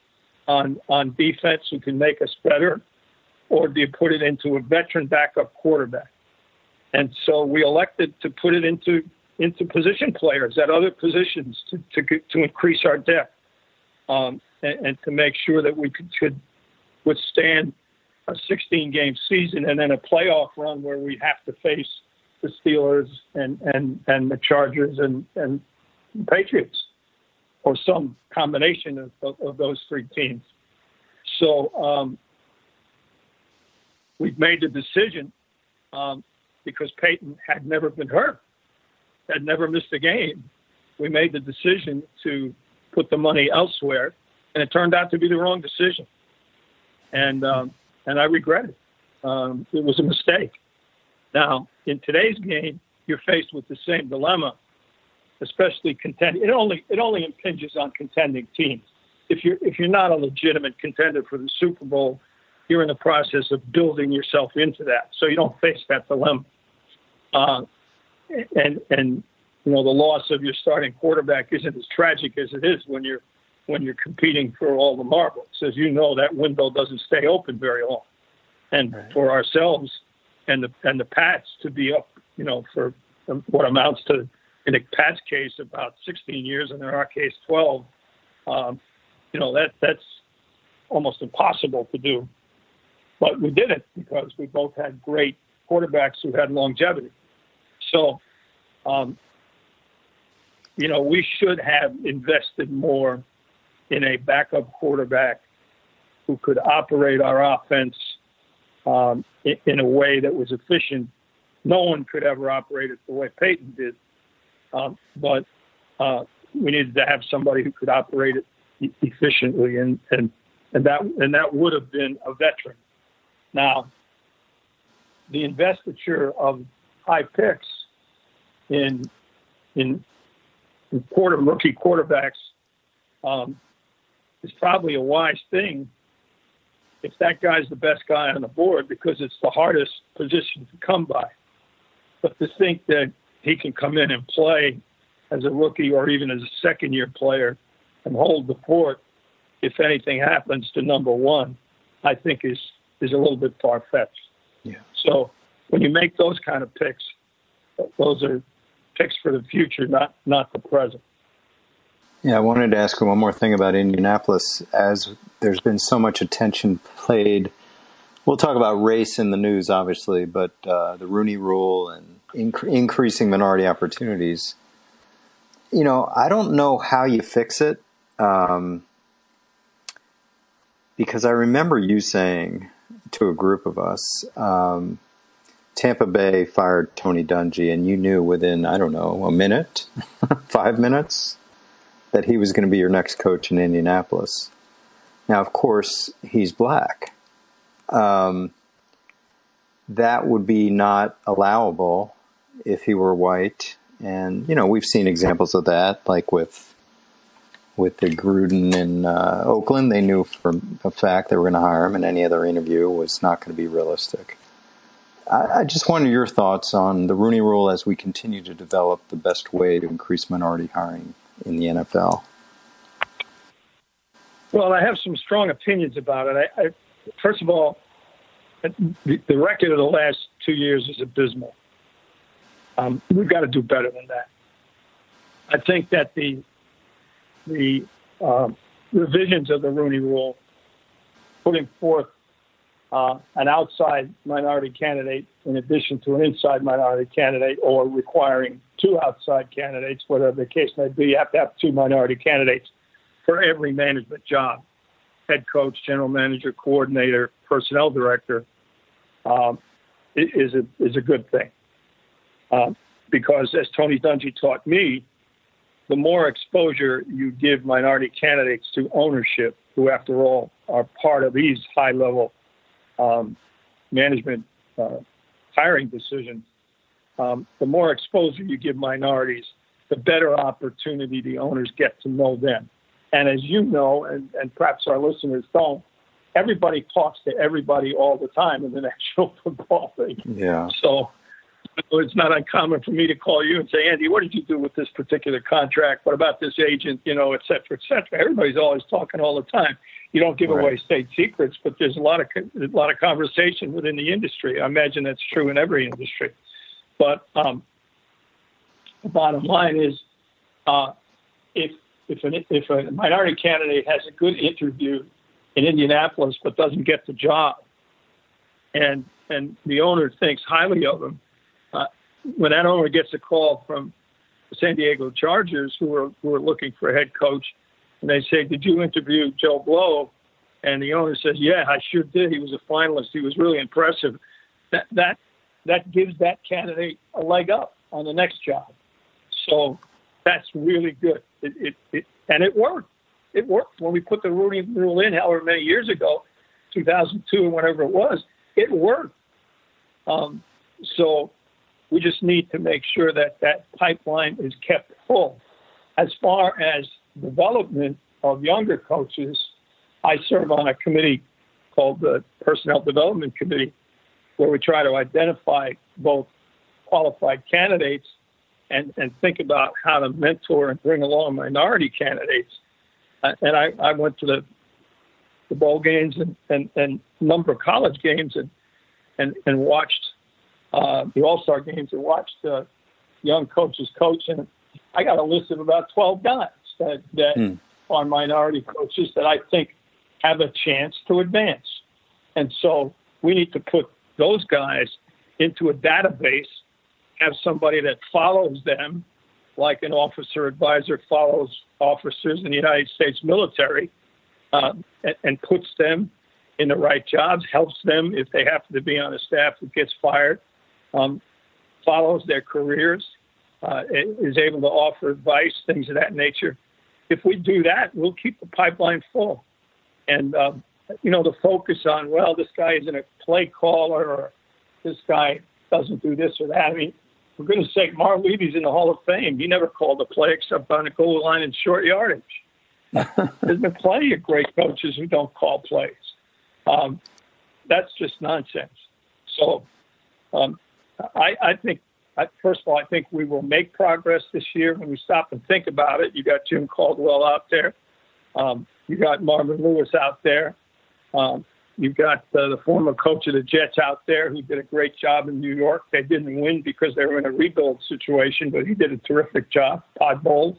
on on defense who can make us better, or do you put it into a veteran backup quarterback? And so we elected to put it into into position players at other positions to to, to increase our depth um, and, and, to make sure that we could, could withstand a 16 game season and then a playoff run where we have to face the Steelers and and and the Chargers and and Patriots or some combination of, of, of those three teams. So um, we've made the decision um, because Peyton had never been hurt, had never missed a game. We made the decision to put the money elsewhere, and it turned out to be the wrong decision. And um, and I regret it. Um, it was a mistake. Now, in today's game, you're faced with the same dilemma especially contending. It only it only impinges on contending teams. If you're if you're not a legitimate contender for the Super Bowl, you're in the process of building yourself into that, so you don't face that dilemma. Uh, and and you know the loss of your starting quarterback isn't as tragic as it is when you're when you're competing for all the marbles. As you know, that window doesn't stay open very long. And right. for ourselves and the and the Pats to be up, you know, for what amounts to in Pat's case, about 16 years, and in our case, 12. Um, you know that that's almost impossible to do, but we did it because we both had great quarterbacks who had longevity. So, um, you know, we should have invested more in a backup quarterback who could operate our offense um, in, a way that was efficient. No one could ever operate it the way Peyton did. Um, but uh, we needed to have somebody who could operate it e- efficiently, and, and and that and that would have been a veteran. Now, the investiture of high picks in in, in quarter rookie quarterbacks um, is probably a wise thing if that guy's the best guy on the board because it's the hardest position to come by. But to think that he can come in and play as a rookie or even as a second year player and hold the fort if anything happens to number one, I think is is a little bit far fetched. Yeah. So when you make those kind of picks, those are picks for the future, not not the present. Yeah, I wanted to ask you one more thing about Indianapolis. As there's been so much attention played, we'll talk about race in the news, obviously, but uh, the Rooney Rule and inc- increasing minority opportunities. You know, I don't know how you fix it um, because I remember you saying to a group of us, um, Tampa Bay fired Tony Dungy, and you knew within, I don't know, a minute, five minutes, that he was going to be your next coach in Indianapolis. Now, of course, he's black. Um, that would be not allowable if he were white. And you know, we've seen examples of that, like with with the Gruden in uh, Oakland. They knew for a fact they were going to hire him, and any other interview was not going to be realistic. I, I just wonder your thoughts on the Rooney Rule as we continue to develop the best way to increase minority hiring in the NFL. Well, I have some strong opinions about it. I, I, first of all, the record of the last two years is abysmal. Um, we've got to do better than that. I think that the the uh, revisions of the Rooney Rule, putting forth uh, an outside minority candidate in addition to an inside minority candidate, or requiring two outside candidates, whatever the case may be, you have to have two minority candidates for every management job head coach, general manager, coordinator, personnel director um, is, a, is a good thing. Uh, because as Tony Dungy taught me, the more exposure you give minority candidates to ownership, who after all are part of these high level um, management uh, hiring decisions, um, the more exposure you give minorities, the better opportunity the owners get to know them. And as you know, and, and perhaps our listeners don't, everybody talks to everybody all the time in the National Football League. Yeah. So it's not uncommon for me to call you and say, Andy, what did you do with this particular contract? What about this agent? You know, et cetera, et cetera. Everybody's always talking all the time. You don't give right. away state secrets, but there's a lot of a lot of conversation within the industry. I imagine that's true in every industry. But um, the bottom line is, uh, if if an, if a minority candidate has a good interview in Indianapolis but doesn't get the job, and and the owner thinks highly of him, uh, when that owner gets a call from the San Diego Chargers, who are who are looking for a head coach, and they say, "Did you interview Joe Blow?" And the owner says, "Yeah, I sure did. He was a finalist. He was really impressive." That that that gives that candidate a leg up on the next job. So that's really good. It, it, it and it worked. It worked when we put the Rooney Rule in, however many years ago, 2002 or whatever it was. It worked. Um, so we just need to make sure that that pipeline is kept full. As far as development of younger coaches, I serve on a committee called the Personnel Development Committee, where we try to identify both qualified candidates and, and think about how to mentor and bring along minority candidates. Uh, and I, I went to the the bowl games and, and, and number of college games and and, and watched uh, the All Star games and watched uh, young coaches coach. And I got a list of about 12 guys that, that hmm. are minority coaches that I think have a chance to advance. And so we need to put those guys into a database, have somebody that follows them, like an officer advisor follows officers in the United States military, uh, and, and puts them in the right jobs, helps them if they happen to be on a staff who gets fired, um, follows their careers, uh, is able to offer advice, things of that nature. If we do that, we'll keep the pipeline full. And, uh, you know, the focus on, well, this guy isn't a play caller or this guy doesn't do this or that. I mean, for goodness sake, Marv Levy's in the Hall of Fame. He never called a play except on the goal line in short yardage. There's been plenty of great coaches who don't call plays. Um, that's just nonsense. So um, I, I think, I, first of all, I think we will make progress this year when we stop and think about it. You got Jim Caldwell out there. Um, you got Marvin Lewis out there. Um, you've got uh, the former coach of the Jets out there who did a great job in New York. They didn't win because they were in a rebuild situation, but he did a terrific job. Todd Bowles.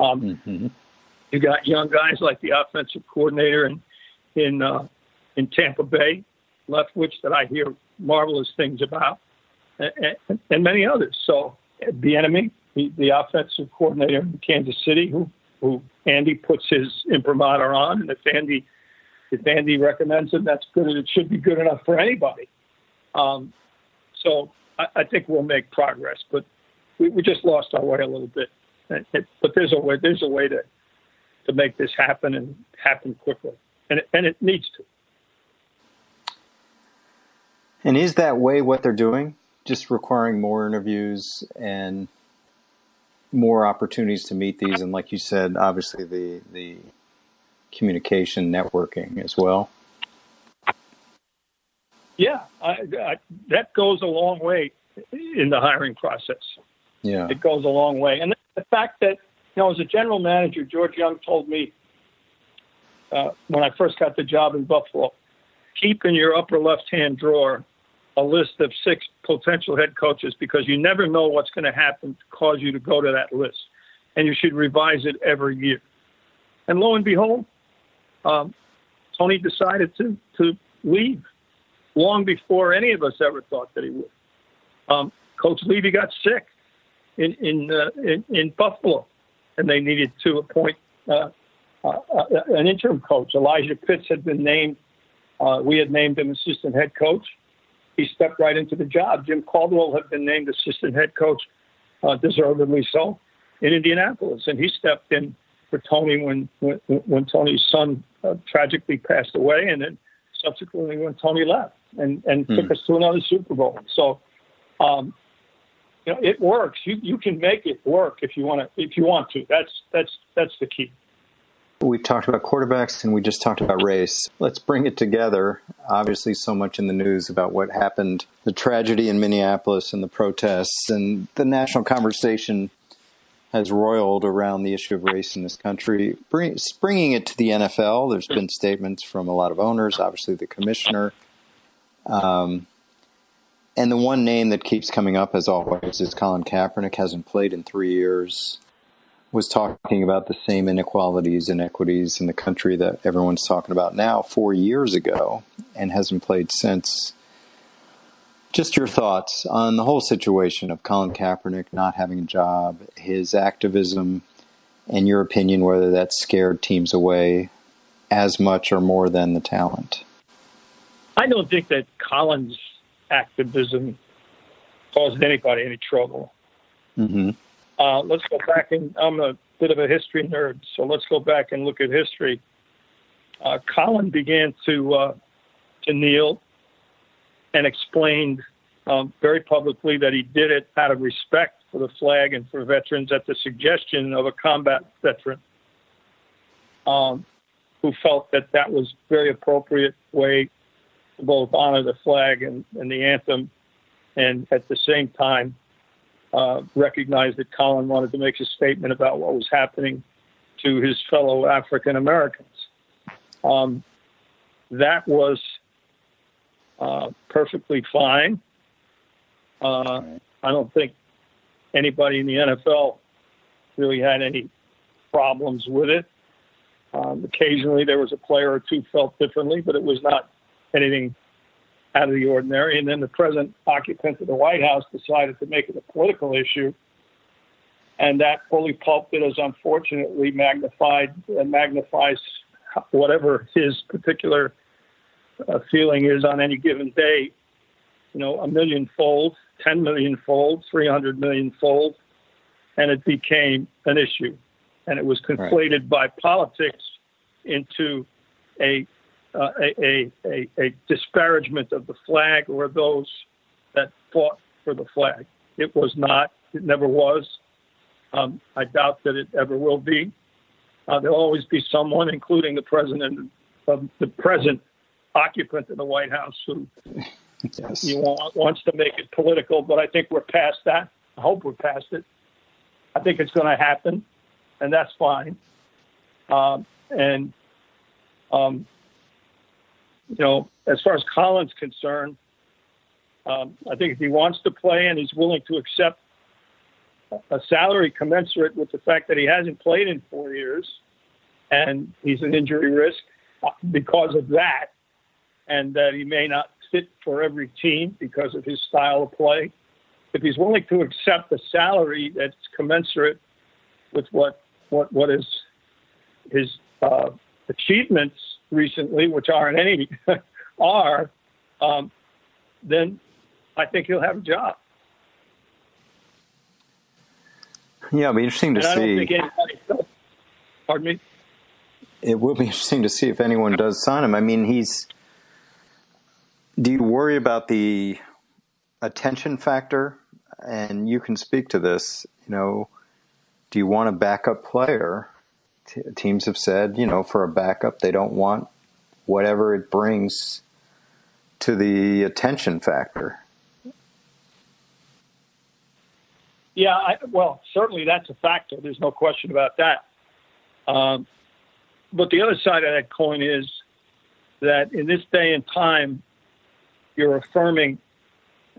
Um, mm-hmm. You got young guys like the offensive coordinator in in uh, in Tampa Bay, Leftwich, that I hear marvelous things about, and, and many others. So Bieniemy, the, the offensive coordinator in Kansas City, who who Andy puts his imprimatur on, and if Andy if Andy recommends it, that's good, it should be good enough for anybody. Um, so I, I, think we'll make progress, but we, we, just lost our way a little bit. But there's a way there's a way to to make this happen and happen quickly, and it, and it needs to. And is that way what they're doing? Just requiring more interviews and more opportunities to meet these, and like you said, obviously the the communication networking as well. Yeah, I, I, that goes a long way in the hiring process. Yeah, it goes a long way, and the fact that you know, as a general manager, George Young told me uh, when I first got the job in Buffalo, keep in your upper left-hand drawer a list of six potential head coaches because you never know what's going to happen to cause you to go to that list. And you should revise it every year. And lo and behold, um, Tony decided to, to leave long before any of us ever thought that he would. Um, Coach Levy got sick in in, uh, in, in Buffalo, and they needed to appoint uh, uh, uh an interim coach. Elijah Pitts had been named. Uh, we had named him assistant head coach he stepped right into the job. Jim Caldwell had been named assistant head coach, uh, deservedly so, in Indianapolis, and he stepped in for Tony when when, when Tony's son uh, tragically passed away, and then subsequently when Tony left and and hmm. took us to another Super Bowl. So, um, you know, it works. You you can make it work if you want to. If you want to, that's that's that's the key. We talked about quarterbacks and we just talked about race. Let's bring it together. Obviously, so much in the news about what happened, the tragedy in Minneapolis and the protests, and the national conversation has roiled around the issue of race in this country. Bring, bringing it to the NFL, there's been statements from a lot of owners, obviously the commissioner. Um, and the one name that keeps coming up, as always, is Colin Kaepernick. Hasn't played in three years. Was talking about the same inequalities, and inequities in the country that everyone's talking about now four years ago, and hasn't played since. Just your thoughts on the whole situation of Colin Kaepernick not having a job, his activism, and your opinion whether that scared teams away as much or more than the talent. I don't think that Colin's activism caused anybody any trouble. Mm-hmm. Uh, let's go back and I'm a bit of a history nerd, so let's go back and look at history. Uh, Colin began to uh, to kneel and explained um, very publicly that he did it out of respect for the flag and for veterans at the suggestion of a combat veteran um, who felt that that was very appropriate way to both honor the flag and, and the anthem, and at the same time uh, recognize that Colin wanted to make a statement about what was happening to his fellow African Americans. Um, that was uh, perfectly fine. Uh, I don't think anybody in the NFL really had any problems with it. Um, occasionally, there was a player or two felt differently, but it was not anything out of the ordinary. And then the present occupant of the White House decided to make it a political issue. And that bully pulpit is unfortunately magnified and magnifies whatever his particular uh, feeling is on any given day, you know, a million fold, 10 million fold, 300 million fold. And it became an issue. And it was conflated right. by politics into a uh, a, a, a, disparagement of the flag or those that fought for the flag. It was not, it never was. Um, I doubt that it ever will be. Uh, there'll always be someone, including the president of the present occupant of the White House, who yes. you want, wants to make it political. But I think we're past that. I hope we're past it. I think it's going to happen, and that's fine. Um, and um, you know, as far as Colin's concerned, um, I think if he wants to play and he's willing to accept a salary commensurate with the fact that he hasn't played in four years and he's an injury risk because of that, and that he may not fit for every team because of his style of play. If he's willing to accept a salary that's commensurate with what what what is his uh, achievements recently, which aren't any, are, um, then I think he'll have a job. Yeah, it'll be interesting to see. I don't think anybody. Pardon me. It will be interesting to see if anyone does sign him. I mean, he's. Do you worry about the attention factor? And you can speak to this. You know, do you want a backup player t- teams have said, you know, for a backup, they don't want whatever it brings to the attention factor. Yeah, I, well, certainly that's a factor. There's no question about that. Um, but the other side of that coin is that in this day and time, you're affirming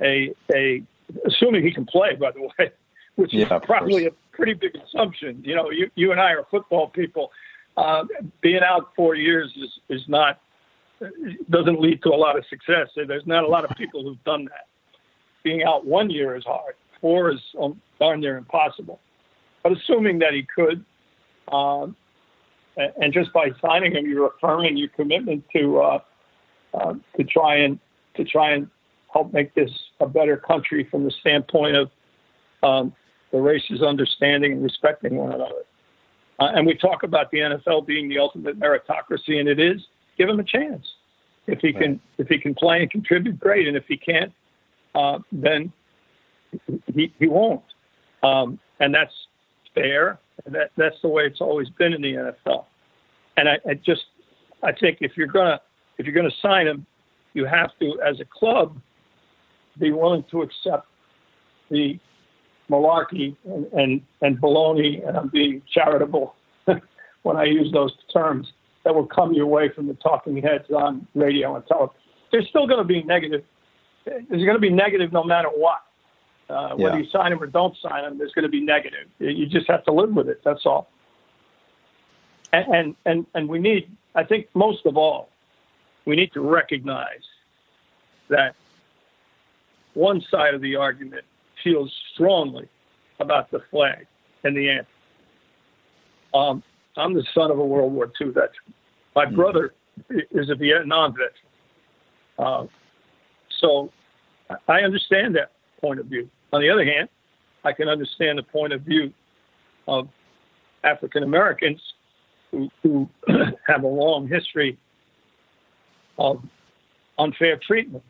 a a assuming he can play, by the way, which yeah, is probably a pretty big assumption. You know, you you and I are football people. Uh, being out four years is is not doesn't lead to a lot of success. There's not a lot of people who've done that. Being out one year is hard. Four is um, darn near impossible. But assuming that he could, um, and just by signing him, you're affirming your commitment to uh, uh, to try and to try and help make this a better country from the standpoint of um, the races understanding and respecting one another. Uh, and we talk about the NFL being the ultimate meritocracy, and it is. Give him a chance. If he can, if he can play and contribute, great. And if he can't, uh, then he, he won't. Um, and that's fair. And that, that's the way it's always been in the NFL. And I, I just, I think if you're gonna, if you're gonna sign him, you have to, as a club, be willing to accept the malarkey and, and, and baloney, and I'm being charitable when I use those terms, that will come your way from the talking heads on radio and television. There's still going to be negative. There's going to be negative no matter what. Uh, yeah. Whether you sign them or don't sign them, there's going to be negative. You just have to live with it. That's all. And, and and and we need, I think, most of all, we need to recognize that one side of the argument feels strongly about the flag and the anthem. Um, I'm the son of a World War II veteran. My mm-hmm. brother is a Vietnam veteran. Uh, so I understand that point of view. On the other hand, I can understand the point of view of African Americans who, who have a long history of unfair treatment,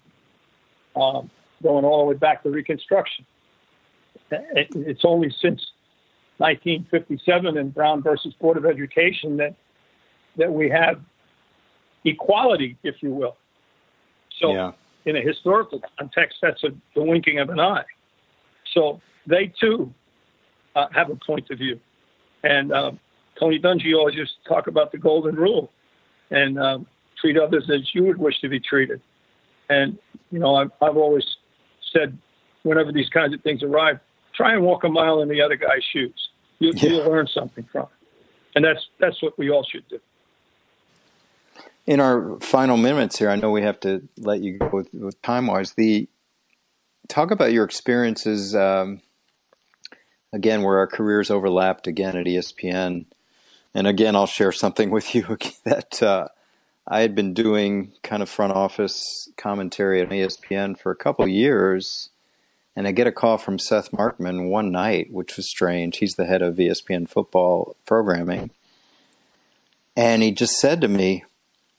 um, going all the way back to Reconstruction. It, it's only since 1957 and Brown versus Board of Education that that we have equality, if you will. So, yeah. in a historical context, that's a, the winking of an eye. So they too uh, have a point of view, and uh, Tony Dungy always used to talk about the golden rule, and uh, treat others as you would wish to be treated. And you know, I've, I've always said, whenever these kinds of things arrive, try and walk a mile in the other guy's shoes. You, yeah. You'll learn something from it, and that's that's what we all should do. In our final minutes here, I know we have to let you go with, with time wise. The talk about your experiences um, again, where our careers overlapped again at ESPN, and again, I'll share something with you that uh, I had been doing kind of front office commentary at ESPN for a couple of years and I get a call from Seth Markman one night, which was strange. He's the head of ESPN football programming. And he just said to me,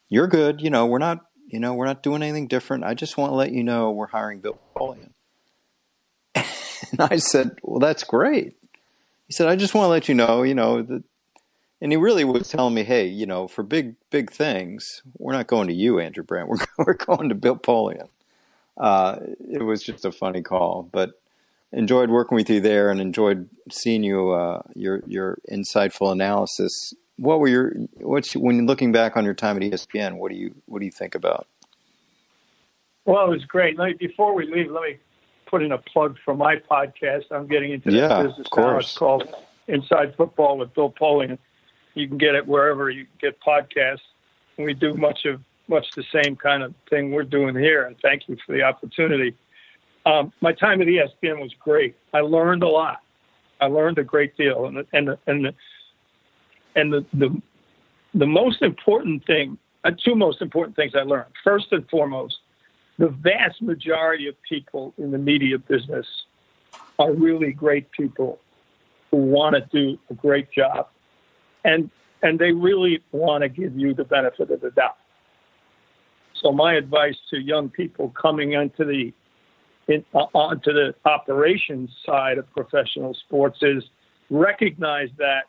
You're good. You know, we're not, you know, we're not doing anything different. I just want to let you know we're hiring Bill Polian. and I said, Well, that's great. He said, I just want to let you know, you know, that and he really was telling me, hey, you know, for big, big things, we're not going to you, Andrew Brandt. We're, we're going to Bill Polian uh, it was just a funny call. But enjoyed working with you there, and enjoyed seeing you uh, your your insightful analysis. What were your what's when you're looking back on your time at ESPN? What do you what do you think about? Well, it was great. Me, before we leave, let me put in a plug for my podcast. I'm getting into yeah, business of course. It's called Inside Football with Bill Polian. You can get it wherever you get podcasts. We do much of much the same kind of thing we're doing here. And thank you for the opportunity. Um, my time at ESPN was great. I learned a lot. I learned a great deal, and the, and and the, and the, the, the most important thing, uh, two most important things I learned. First and foremost, the vast majority of people in the media business are really great people who want to do a great job, and and they really want to give you the benefit of the doubt. So my advice to young people coming into the in, uh, onto the operations side of professional sports is recognize that,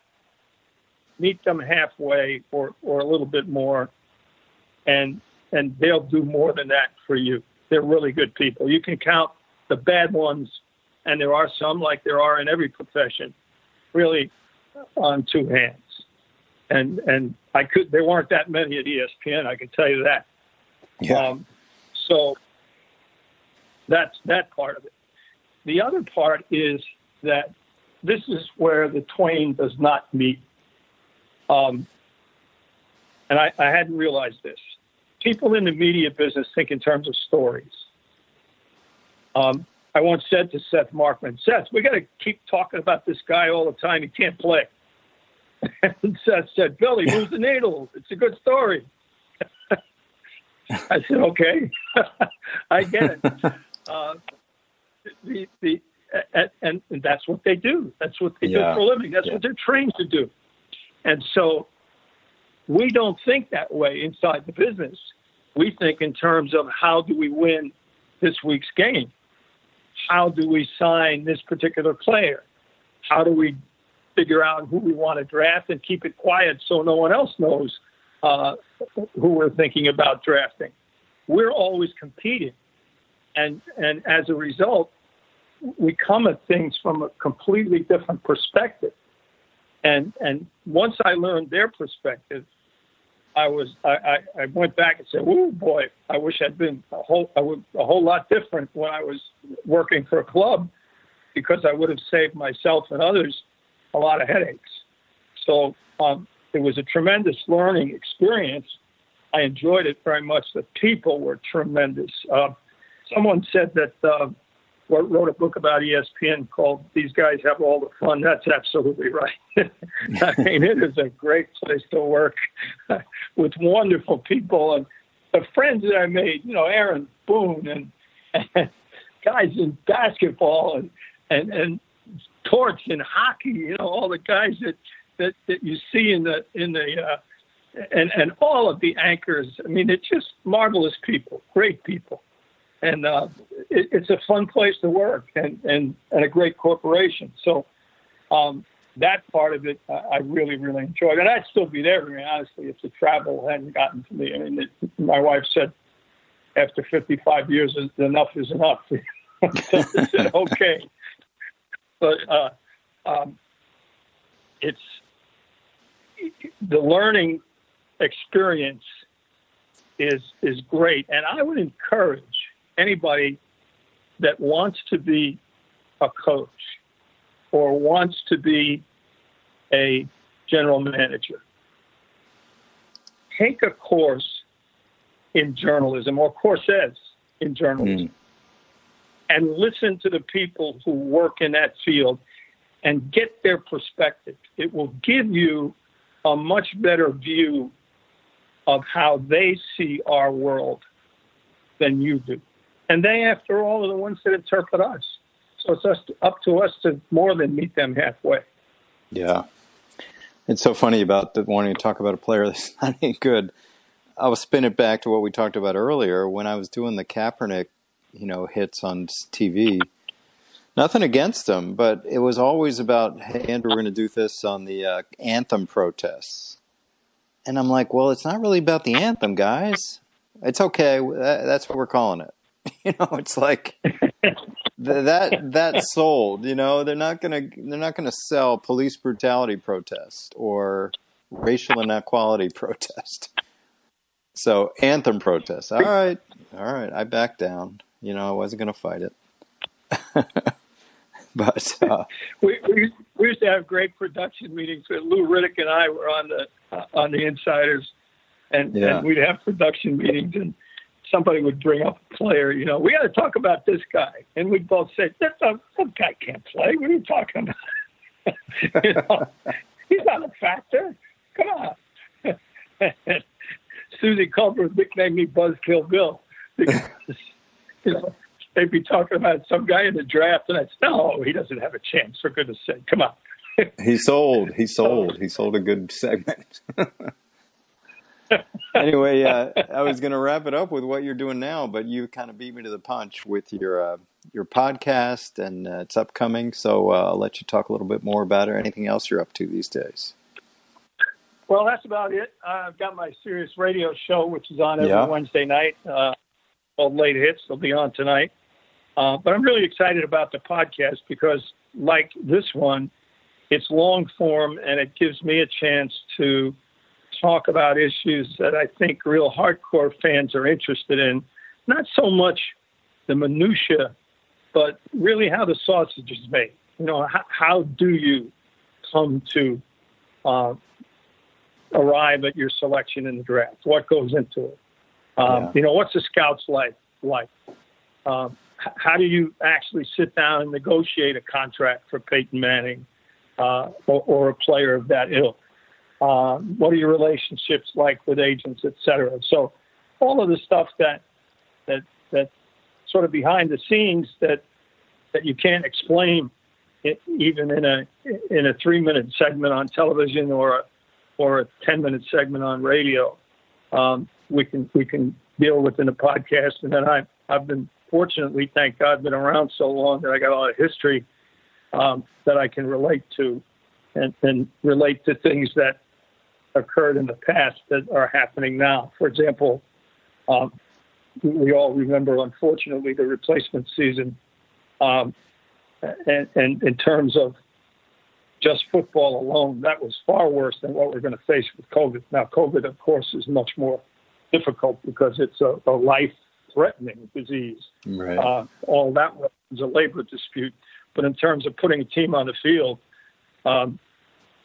meet them halfway or, or a little bit more, and and they'll do more than that for you. They're really good people. You can count the bad ones, and there are some, like there are in every profession, really on two hands. And and I could there weren't that many at ESPN. I can tell you that. Yeah. Um, so that's that part of it. The other part is that this is where the twain does not meet. Um, and I, I hadn't realized this. People in the media business think in terms of stories. Um, I once said to Seth Markman, Seth, we got to keep talking about this guy all the time. He can't play. and Seth said, Billy, who's the needle? It's a good story. I said, okay, I get it. Uh, the, the, and, and, that's what they do. That's what they yeah. do for a living. That's yeah. what they're trained to do. And so we don't think that way inside the business. We think in terms of how do we win this week's game? how do we sign this particular player? How do we figure out who we want to draft and keep it quiet so no one else knows uh, who we're thinking about drafting? We're always competing, and and as a result, we come at things from a completely different perspective. And and once I learned their perspective, I was I, I, I went back and said, "Oh boy, I wish I'd been a whole I would, a whole lot different when I was working for a club, because I would have saved myself and others a lot of headaches." So um, it was a tremendous learning experience. I enjoyed it very much. The people were tremendous. Uh, someone said that uh, wrote a book about ESPN called "These Guys Have All the Fun." That's absolutely right. I mean, it is a great place to work with wonderful people and the friends that I made. You know, Aaron Boone and, and guys in basketball and and and Torts in hockey. You know, all the guys that that that you see in the in the uh, and and all of the anchors. I mean, it's just marvelous people, great people and uh, it, it's a fun place to work and, and, and a great corporation. So um, that part of it, uh, I really, really enjoyed. And I'd still be there, I mean, honestly, if the travel hadn't gotten to me. I mean, it, my wife said after 55 years, enough is enough. so I said, okay. But uh, um, it's the learning experience is is great, and I would encourage anybody that wants to be a coach or wants to be a general manager. Take a course in journalism or courses in journalism mm. and listen to the people who work in that field and get their perspective. It will give you a much better view of how they see our world than you do. And they, after all, are the ones that interpret us. So it's up to us to more than meet them halfway. Yeah. It's so funny about the, wanting to talk about a player that's not any good. I'll spin it back to what we talked about earlier when I was doing the Kaepernick, you know, hits on TV. Nothing against them, but it was always about, hey, Andrew, we're going to do this on the uh, anthem protests. And I'm like, well, it's not really about the anthem, guys. It's okay. That's what we're calling it. you know, it's like that that sold. You know, they're not gonna they're not gonna sell police brutality protest or racial inequality protest. So anthem protest. All right, all right. I backed down. You know, I wasn't gonna fight it. but uh, we, we we used to have great production meetings. With Lou Riddick and I were on the uh, on the Insiders, and, yeah. and we'd have production meetings and somebody would bring up a player, you know, we got to talk about this guy, and we'd both say, that, that guy can't play. What are you talking about? you know, he's not a factor. Come on. Suzy Kolber nicknamed me Buzzkill Bill because you know they'd be talking about some guy in the draft, and I'd say, no, he doesn't have a chance. For goodness' sake, come on. he sold. He sold. He sold a good segment anyway, uh, I was going to wrap it up with what you're doing now, but you kind of beat me to the punch with your uh, your podcast, and uh, it's upcoming. So uh, I'll let you talk a little bit more about it. Anything else you're up to these days? Well, that's about it. I've got my Sirius radio show, which is on every yeah. Wednesday night. Uh, called Late Hits. They'll be on tonight. Uh, but I'm really excited about the podcast because, like this one, it's long form and it gives me a chance to talk about issues that I think real hardcore fans are interested in. Not so much the minutia, but really how the sausage is made. You know, how, how do you come to uh, arrive at your selection in the draft? What goes into it? Um, yeah. You know, what's a scout's life like? Um, how do you actually sit down and negotiate a contract for Peyton Manning uh, or, or, a player of that ilk? Um, what are your relationships like with agents, et cetera? So all of the stuff that that that sort of behind the scenes that that you can't explain it, even in a in a three minute segment on television or a, or a ten minute segment on radio. Um, we can we can deal with in a podcast, and then I I've been fortunately, thank God, been around so long that I got a lot of history um, that I can relate to and, and relate to things that occurred in the past that are happening now. For example, um, we all remember, unfortunately, the replacement season. Um, and, and in terms of just football alone, that was far worse than what we're going to face with COVID. Now, COVID, of course, is much more difficult because it's a, a life-threatening disease. Right. Uh, all that was a labor dispute. But in terms of putting a team on the field, um,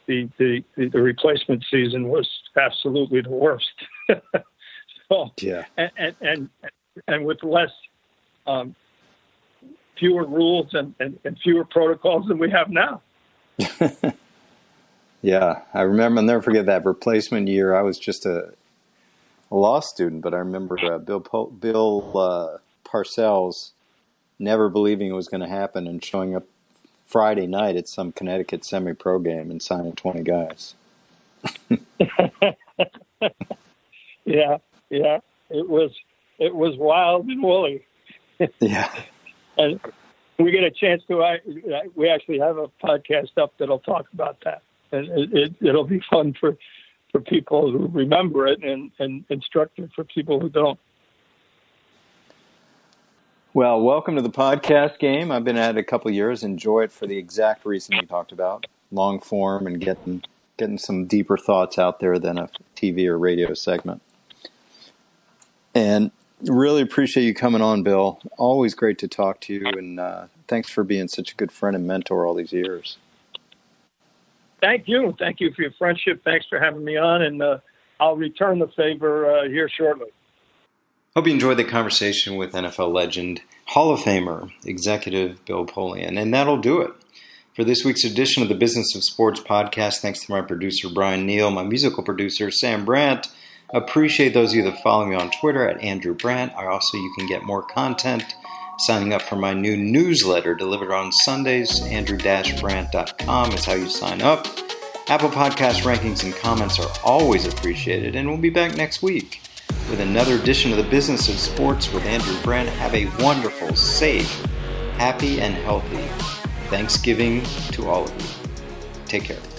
the, the, the, replacement season was absolutely the worst. so, yeah. And, and, and, and with less, um, fewer rules and, and, and fewer protocols than we have now. yeah, I remember. I'll never forget that replacement year. I was just a law student, but I remember uh, Bill po- Bill uh, Parcells never believing it was going to happen and showing up Friday night at some Connecticut semi-pro game and signing twenty guys. yeah, yeah, it was it was wild and woolly. yeah, and we get a chance to. I, we actually have a podcast up that'll talk about that, and it, it, will be fun for for people who remember it and, and instructive for people who don't. Well, welcome to the podcast game. I've been at it a couple years. Enjoy it for the exact reason you talked about, long form and getting getting some deeper thoughts out there than a TV or radio segment. And really appreciate you coming on, Bill. Always great to talk to you, and uh, thanks for being such a good friend and mentor all these years. Thank you. Thank you for your friendship. Thanks for having me on, and uh, I'll return the favor uh, here shortly. Hope you enjoyed the conversation with NFL legend, Hall of Famer, executive Bill Polian. And that'll do it. For this week's edition of the Business of Sports podcast, thanks to my producer, Brian Neal, my musical producer, Sam Brandt. Appreciate those of you that follow me on Twitter at Andrew Brandt. Also, you can get more content signing up for my new newsletter delivered on Sundays. Andrew-Brandt.com is how you sign up. Apple Podcast rankings and comments are always appreciated, and we'll be back next week with another edition of the Business of Sports with Andrew Brandt. Have a wonderful, safe, happy, and healthy Thanksgiving to all of you. Take care.